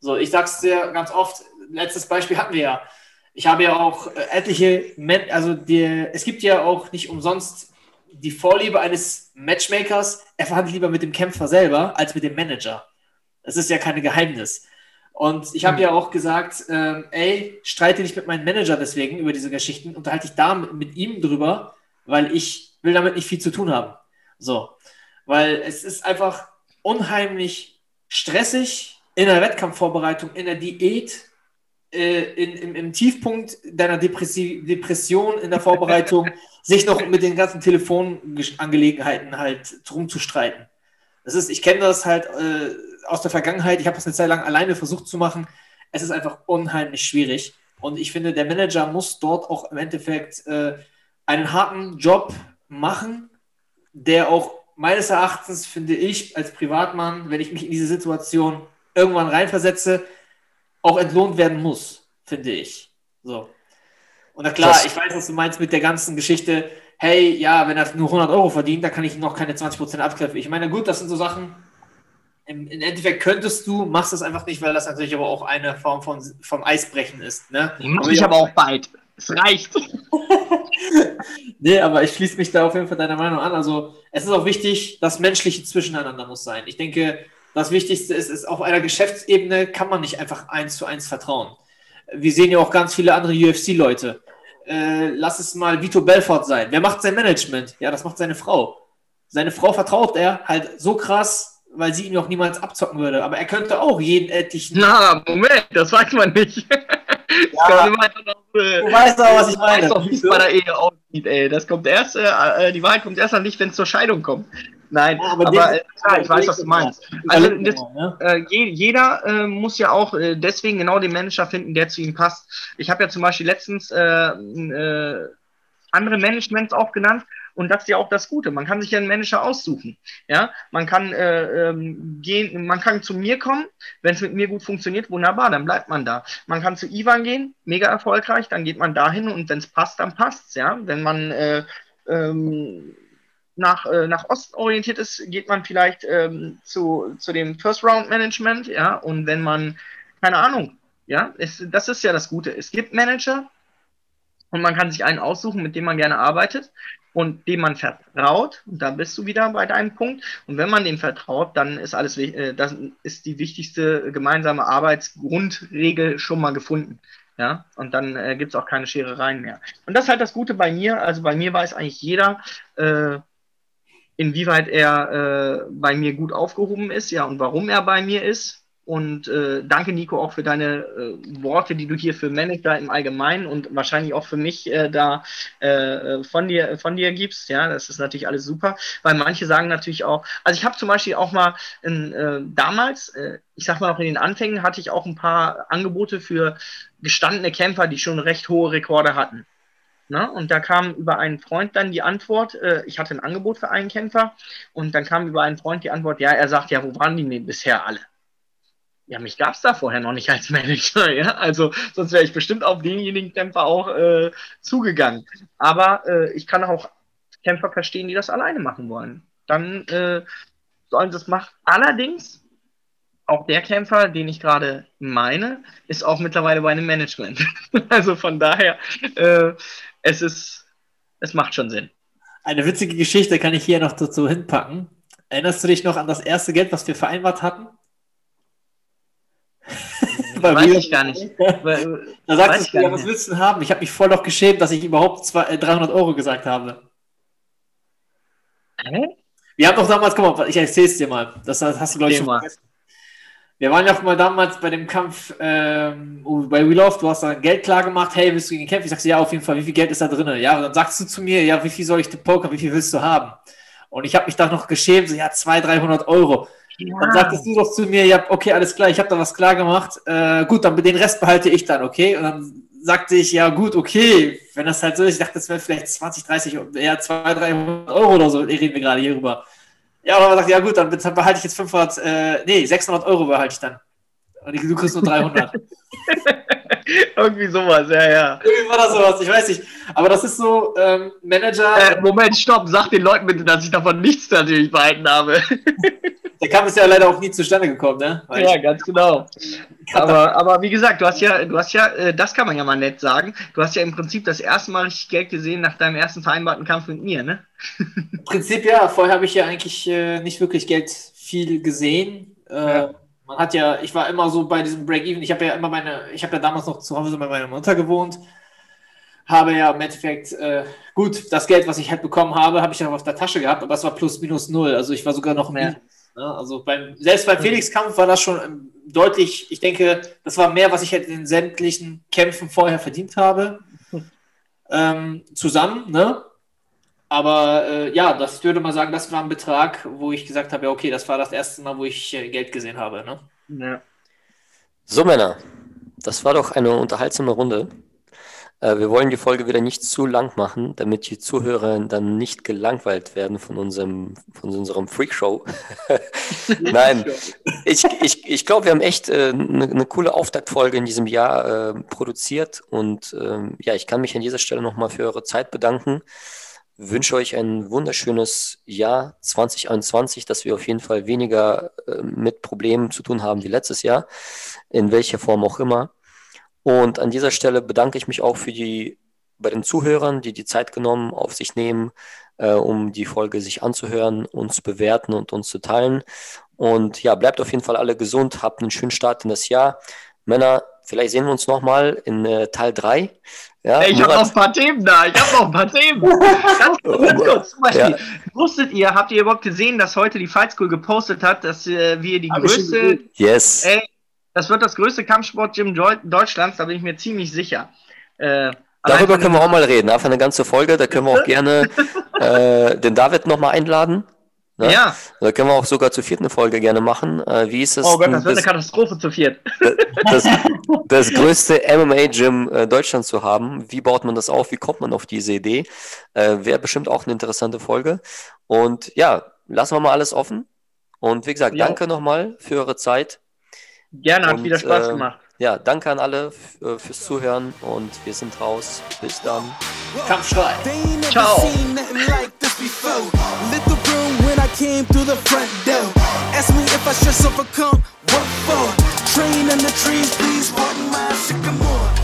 So, ich sag's dir ganz oft, letztes Beispiel hatten wir ja. Ich habe ja auch äh, etliche, Men also die, es gibt ja auch nicht umsonst die Vorliebe eines Matchmakers, er verhandelt lieber mit dem Kämpfer selber als mit dem Manager. Das ist ja kein Geheimnis. Und ich habe ja auch gesagt, ähm, ey, streite nicht mit meinem Manager deswegen über diese Geschichten, unterhalte ich da mit, mit ihm drüber, weil ich will damit nicht viel zu tun haben. So. Weil es ist einfach unheimlich stressig in der Wettkampfvorbereitung, in der Diät, äh, in, im, im, Tiefpunkt deiner Depressi Depression in der Vorbereitung, sich noch mit den ganzen Telefonangelegenheiten halt drum zu streiten. Das ist, ich kenne das halt äh, aus der Vergangenheit, ich habe das eine Zeit lang alleine versucht zu machen. Es ist einfach unheimlich schwierig. Und ich finde, der Manager muss dort auch im Endeffekt äh, einen harten Job machen, der auch meines Erachtens, finde ich, als Privatmann, wenn ich mich in diese Situation irgendwann reinversetze, auch entlohnt werden muss, finde ich. So. Und na klar, das ich weiß, was du meinst mit der ganzen Geschichte. Hey, ja, wenn er nur 100 Euro verdient, dann kann ich noch keine 20% abknöpfen. Ich meine, gut, das sind so Sachen, im, im, Endeffekt könntest du, machst es einfach nicht, weil das natürlich aber auch eine Form von, vom Eisbrechen ist. Ne? Mach ich aber auch bald. Es reicht. nee, aber ich schließe mich da auf jeden Fall deiner Meinung an. Also, es ist auch wichtig, das Menschliche zwischeneinander muss sein. Ich denke, das Wichtigste ist, ist, auf einer Geschäftsebene kann man nicht einfach eins zu eins vertrauen. Wir sehen ja auch ganz viele andere UFC-Leute. Äh, lass es mal Vito Belfort sein. Wer macht sein Management? Ja, das macht seine Frau. Seine Frau vertraut er halt so krass, weil sie ihn auch niemals abzocken würde. Aber er könnte auch jeden etlichen. Na, Moment, das weiß man nicht. Ja, noch, äh, du weißt doch, was ich meine. Doch, wie es bei der Ehe aussieht, ey. Das kommt erst, äh, die Wahrheit kommt erst an nicht, wenn es zur Scheidung kommt. Nein, ja, aber, aber äh, klar, ich weiß, was du meinst. Also das, äh, jeder äh, muss ja auch äh, deswegen genau den Manager finden, der zu ihm passt. Ich habe ja zum Beispiel letztens äh, äh, andere Managements auch genannt und das ist ja auch das Gute. Man kann sich ja einen Manager aussuchen. Ja, man kann äh, ähm, gehen, man kann zu mir kommen, wenn es mit mir gut funktioniert, wunderbar, dann bleibt man da. Man kann zu Ivan gehen, mega erfolgreich, dann geht man dahin und wenn es passt, dann passt's. Ja, wenn man äh, ähm, nach, äh, nach Osten orientiert ist, geht man vielleicht ähm, zu, zu dem First Round Management, ja, und wenn man, keine Ahnung, ja, es, das ist ja das Gute. Es gibt Manager und man kann sich einen aussuchen, mit dem man gerne arbeitet und dem man vertraut. Und da bist du wieder bei deinem Punkt. Und wenn man dem vertraut, dann ist alles, äh, das ist die wichtigste gemeinsame Arbeitsgrundregel schon mal gefunden. Ja, und dann äh, gibt es auch keine Scherereien mehr. Und das ist halt das Gute bei mir. Also bei mir weiß eigentlich jeder, äh, inwieweit er äh, bei mir gut aufgehoben ist, ja, und warum er bei mir ist. Und äh, danke, Nico, auch für deine äh, Worte, die du hier für Manager im Allgemeinen und wahrscheinlich auch für mich äh, da äh, von, dir, von dir gibst. Ja, das ist natürlich alles super, weil manche sagen natürlich auch, also ich habe zum Beispiel auch mal in, äh, damals, äh, ich sag mal noch in den Anfängen, hatte ich auch ein paar Angebote für gestandene Kämpfer, die schon recht hohe Rekorde hatten. Na, und da kam über einen Freund dann die Antwort, äh, ich hatte ein Angebot für einen Kämpfer und dann kam über einen Freund die Antwort, ja, er sagt, ja, wo waren die denn bisher alle? Ja, mich gab es da vorher noch nicht als Manager, ja. Also sonst wäre ich bestimmt auf denjenigen Kämpfer auch äh, zugegangen. Aber äh, ich kann auch Kämpfer verstehen, die das alleine machen wollen. Dann äh, sollen sie es machen. Allerdings auch der Kämpfer, den ich gerade meine, ist auch mittlerweile bei einem Management. also von daher, äh, es ist, es macht schon Sinn. Eine witzige Geschichte kann ich hier noch dazu hinpacken. Erinnerst du dich noch an das erste Geld, was wir vereinbart hatten? Bei weiß ich gar nicht. da sagst du, ja, was willst du denn haben? Ich habe mich voll noch geschämt, dass ich überhaupt zwei, 300 äh, Euro gesagt habe. Hä? Wir haben doch damals, guck mal, ich erzähl's dir mal. Das hast du, glaube ich, schon vergessen. Wir waren ja auch mal damals bei dem Kampf ähm, bei We Love, du hast dann Geld klar gemacht, hey, willst du gegen kämpfen? Ich sagte, ja, auf jeden Fall, wie viel Geld ist da drin? Ja, und dann sagst du zu mir, ja, wie viel soll ich dir pokern, wie viel willst du haben? Und ich habe mich da noch geschämt, so, ja, 200, 300 Euro. Ja. Dann sagtest du doch zu mir, ja, okay, alles klar, ich habe da was klar gemacht. Äh, gut, dann den Rest behalte ich dann, okay? Und dann sagte ich, ja, gut, okay, wenn das halt so ist, ich dachte, das wäre vielleicht 20, 30, ja, 200, 300 Euro oder so, reden wir gerade hier rüber. Ja, aber man sagt, ja gut, dann behalte ich jetzt 500, äh, nee, 600 Euro behalte ich dann. Und du kriegst nur 300. Irgendwie sowas, ja, ja. Irgendwie war das sowas, ich weiß nicht. Aber das ist so, ähm, Manager. Äh, Moment, stopp, sag den Leuten bitte, dass ich davon nichts natürlich behalten habe. Der Kampf ist ja leider auch nie zustande gekommen, ne? Weil ja, ganz genau. Aber, aber wie gesagt, du hast ja, du hast ja, äh, das kann man ja mal nett sagen, du hast ja im Prinzip das erste Mal richtig Geld gesehen nach deinem ersten vereinbarten Kampf mit mir, ne? Im Prinzip ja, vorher habe ich ja eigentlich äh, nicht wirklich Geld viel gesehen. Äh, ja Man hat ja, ich war immer so bei diesem Break-Even, ich habe ja immer meine, ich habe ja damals noch zu Hause bei meiner Mutter gewohnt, habe ja im Endeffekt, äh, gut, das Geld, was ich halt bekommen habe, habe ich dann auf der Tasche gehabt, aber es war plus minus null, also ich war sogar noch mehr. Ne? Also beim, selbst beim Felix-Kampf war das schon ähm, deutlich, ich denke, das war mehr, was ich halt in den sämtlichen Kämpfen vorher verdient habe. Ähm, zusammen, ne? Aber äh, ja, das, ich würde mal sagen, das war ein Betrag, wo ich gesagt habe, ja, okay, das war das erste Mal, wo ich äh, Geld gesehen habe. Ne? Ja. So, Männer, das war doch eine unterhaltsame Runde. Äh, wir wollen die Folge wieder nicht zu lang machen, damit die Zuhörer dann nicht gelangweilt werden von unserem, von unserem Freakshow. Nein, ich, ich, ich glaube, wir haben echt eine äh, ne, coole Auftaktfolge in diesem Jahr äh, produziert und ähm, ja, ich kann mich an dieser Stelle nochmal für eure Zeit bedanken wünsche euch ein wunderschönes Jahr 2021, dass wir auf jeden Fall weniger äh, mit Problemen zu tun haben wie letztes Jahr, in welcher Form auch immer. Und an dieser Stelle bedanke ich mich auch für die bei den Zuhörern, die die Zeit genommen auf sich nehmen, äh, um die Folge sich anzuhören, uns zu bewerten und uns zu teilen. Und ja, bleibt auf jeden Fall alle gesund, habt einen schönen Start in das Jahr. Männer, vielleicht sehen wir uns nochmal in äh, Teil 3. Ja, ich habe noch ein paar Themen da. Ich habe noch ein paar Themen. ganz, ganz kurz. Zum Beispiel, ja. wusstet ihr, habt ihr überhaupt gesehen, dass heute die Fight School gepostet hat, dass äh, wir die Hab größte. Yes. Ey, das wird das größte Kampfsport-Gym Deutschlands, da bin ich mir ziemlich sicher. Äh, Darüber können wir auch mal reden. Einfach eine ganze Folge. Da können wir auch gerne äh, den David nochmal einladen. Ne? Ja. Da können wir auch sogar zur vierten Folge gerne machen. Äh, wie ist es? Oh Gott, das wird eine Katastrophe zu viert. Das, das größte MMA-Gym äh, Deutschlands zu haben. Wie baut man das auf? Wie kommt man auf diese Idee? Äh, Wäre bestimmt auch eine interessante Folge. Und ja, lassen wir mal alles offen. Und wie gesagt, ja. danke nochmal für eure Zeit. Gerne, hat und, wieder Spaß äh, gemacht. Ja, danke an alle äh, fürs Zuhören und wir sind raus. Bis dann. Kampfschrei. Ciao. I came through the front door. Ask me if I should overcome. What for? Train in the trees, please pardon my sycamore.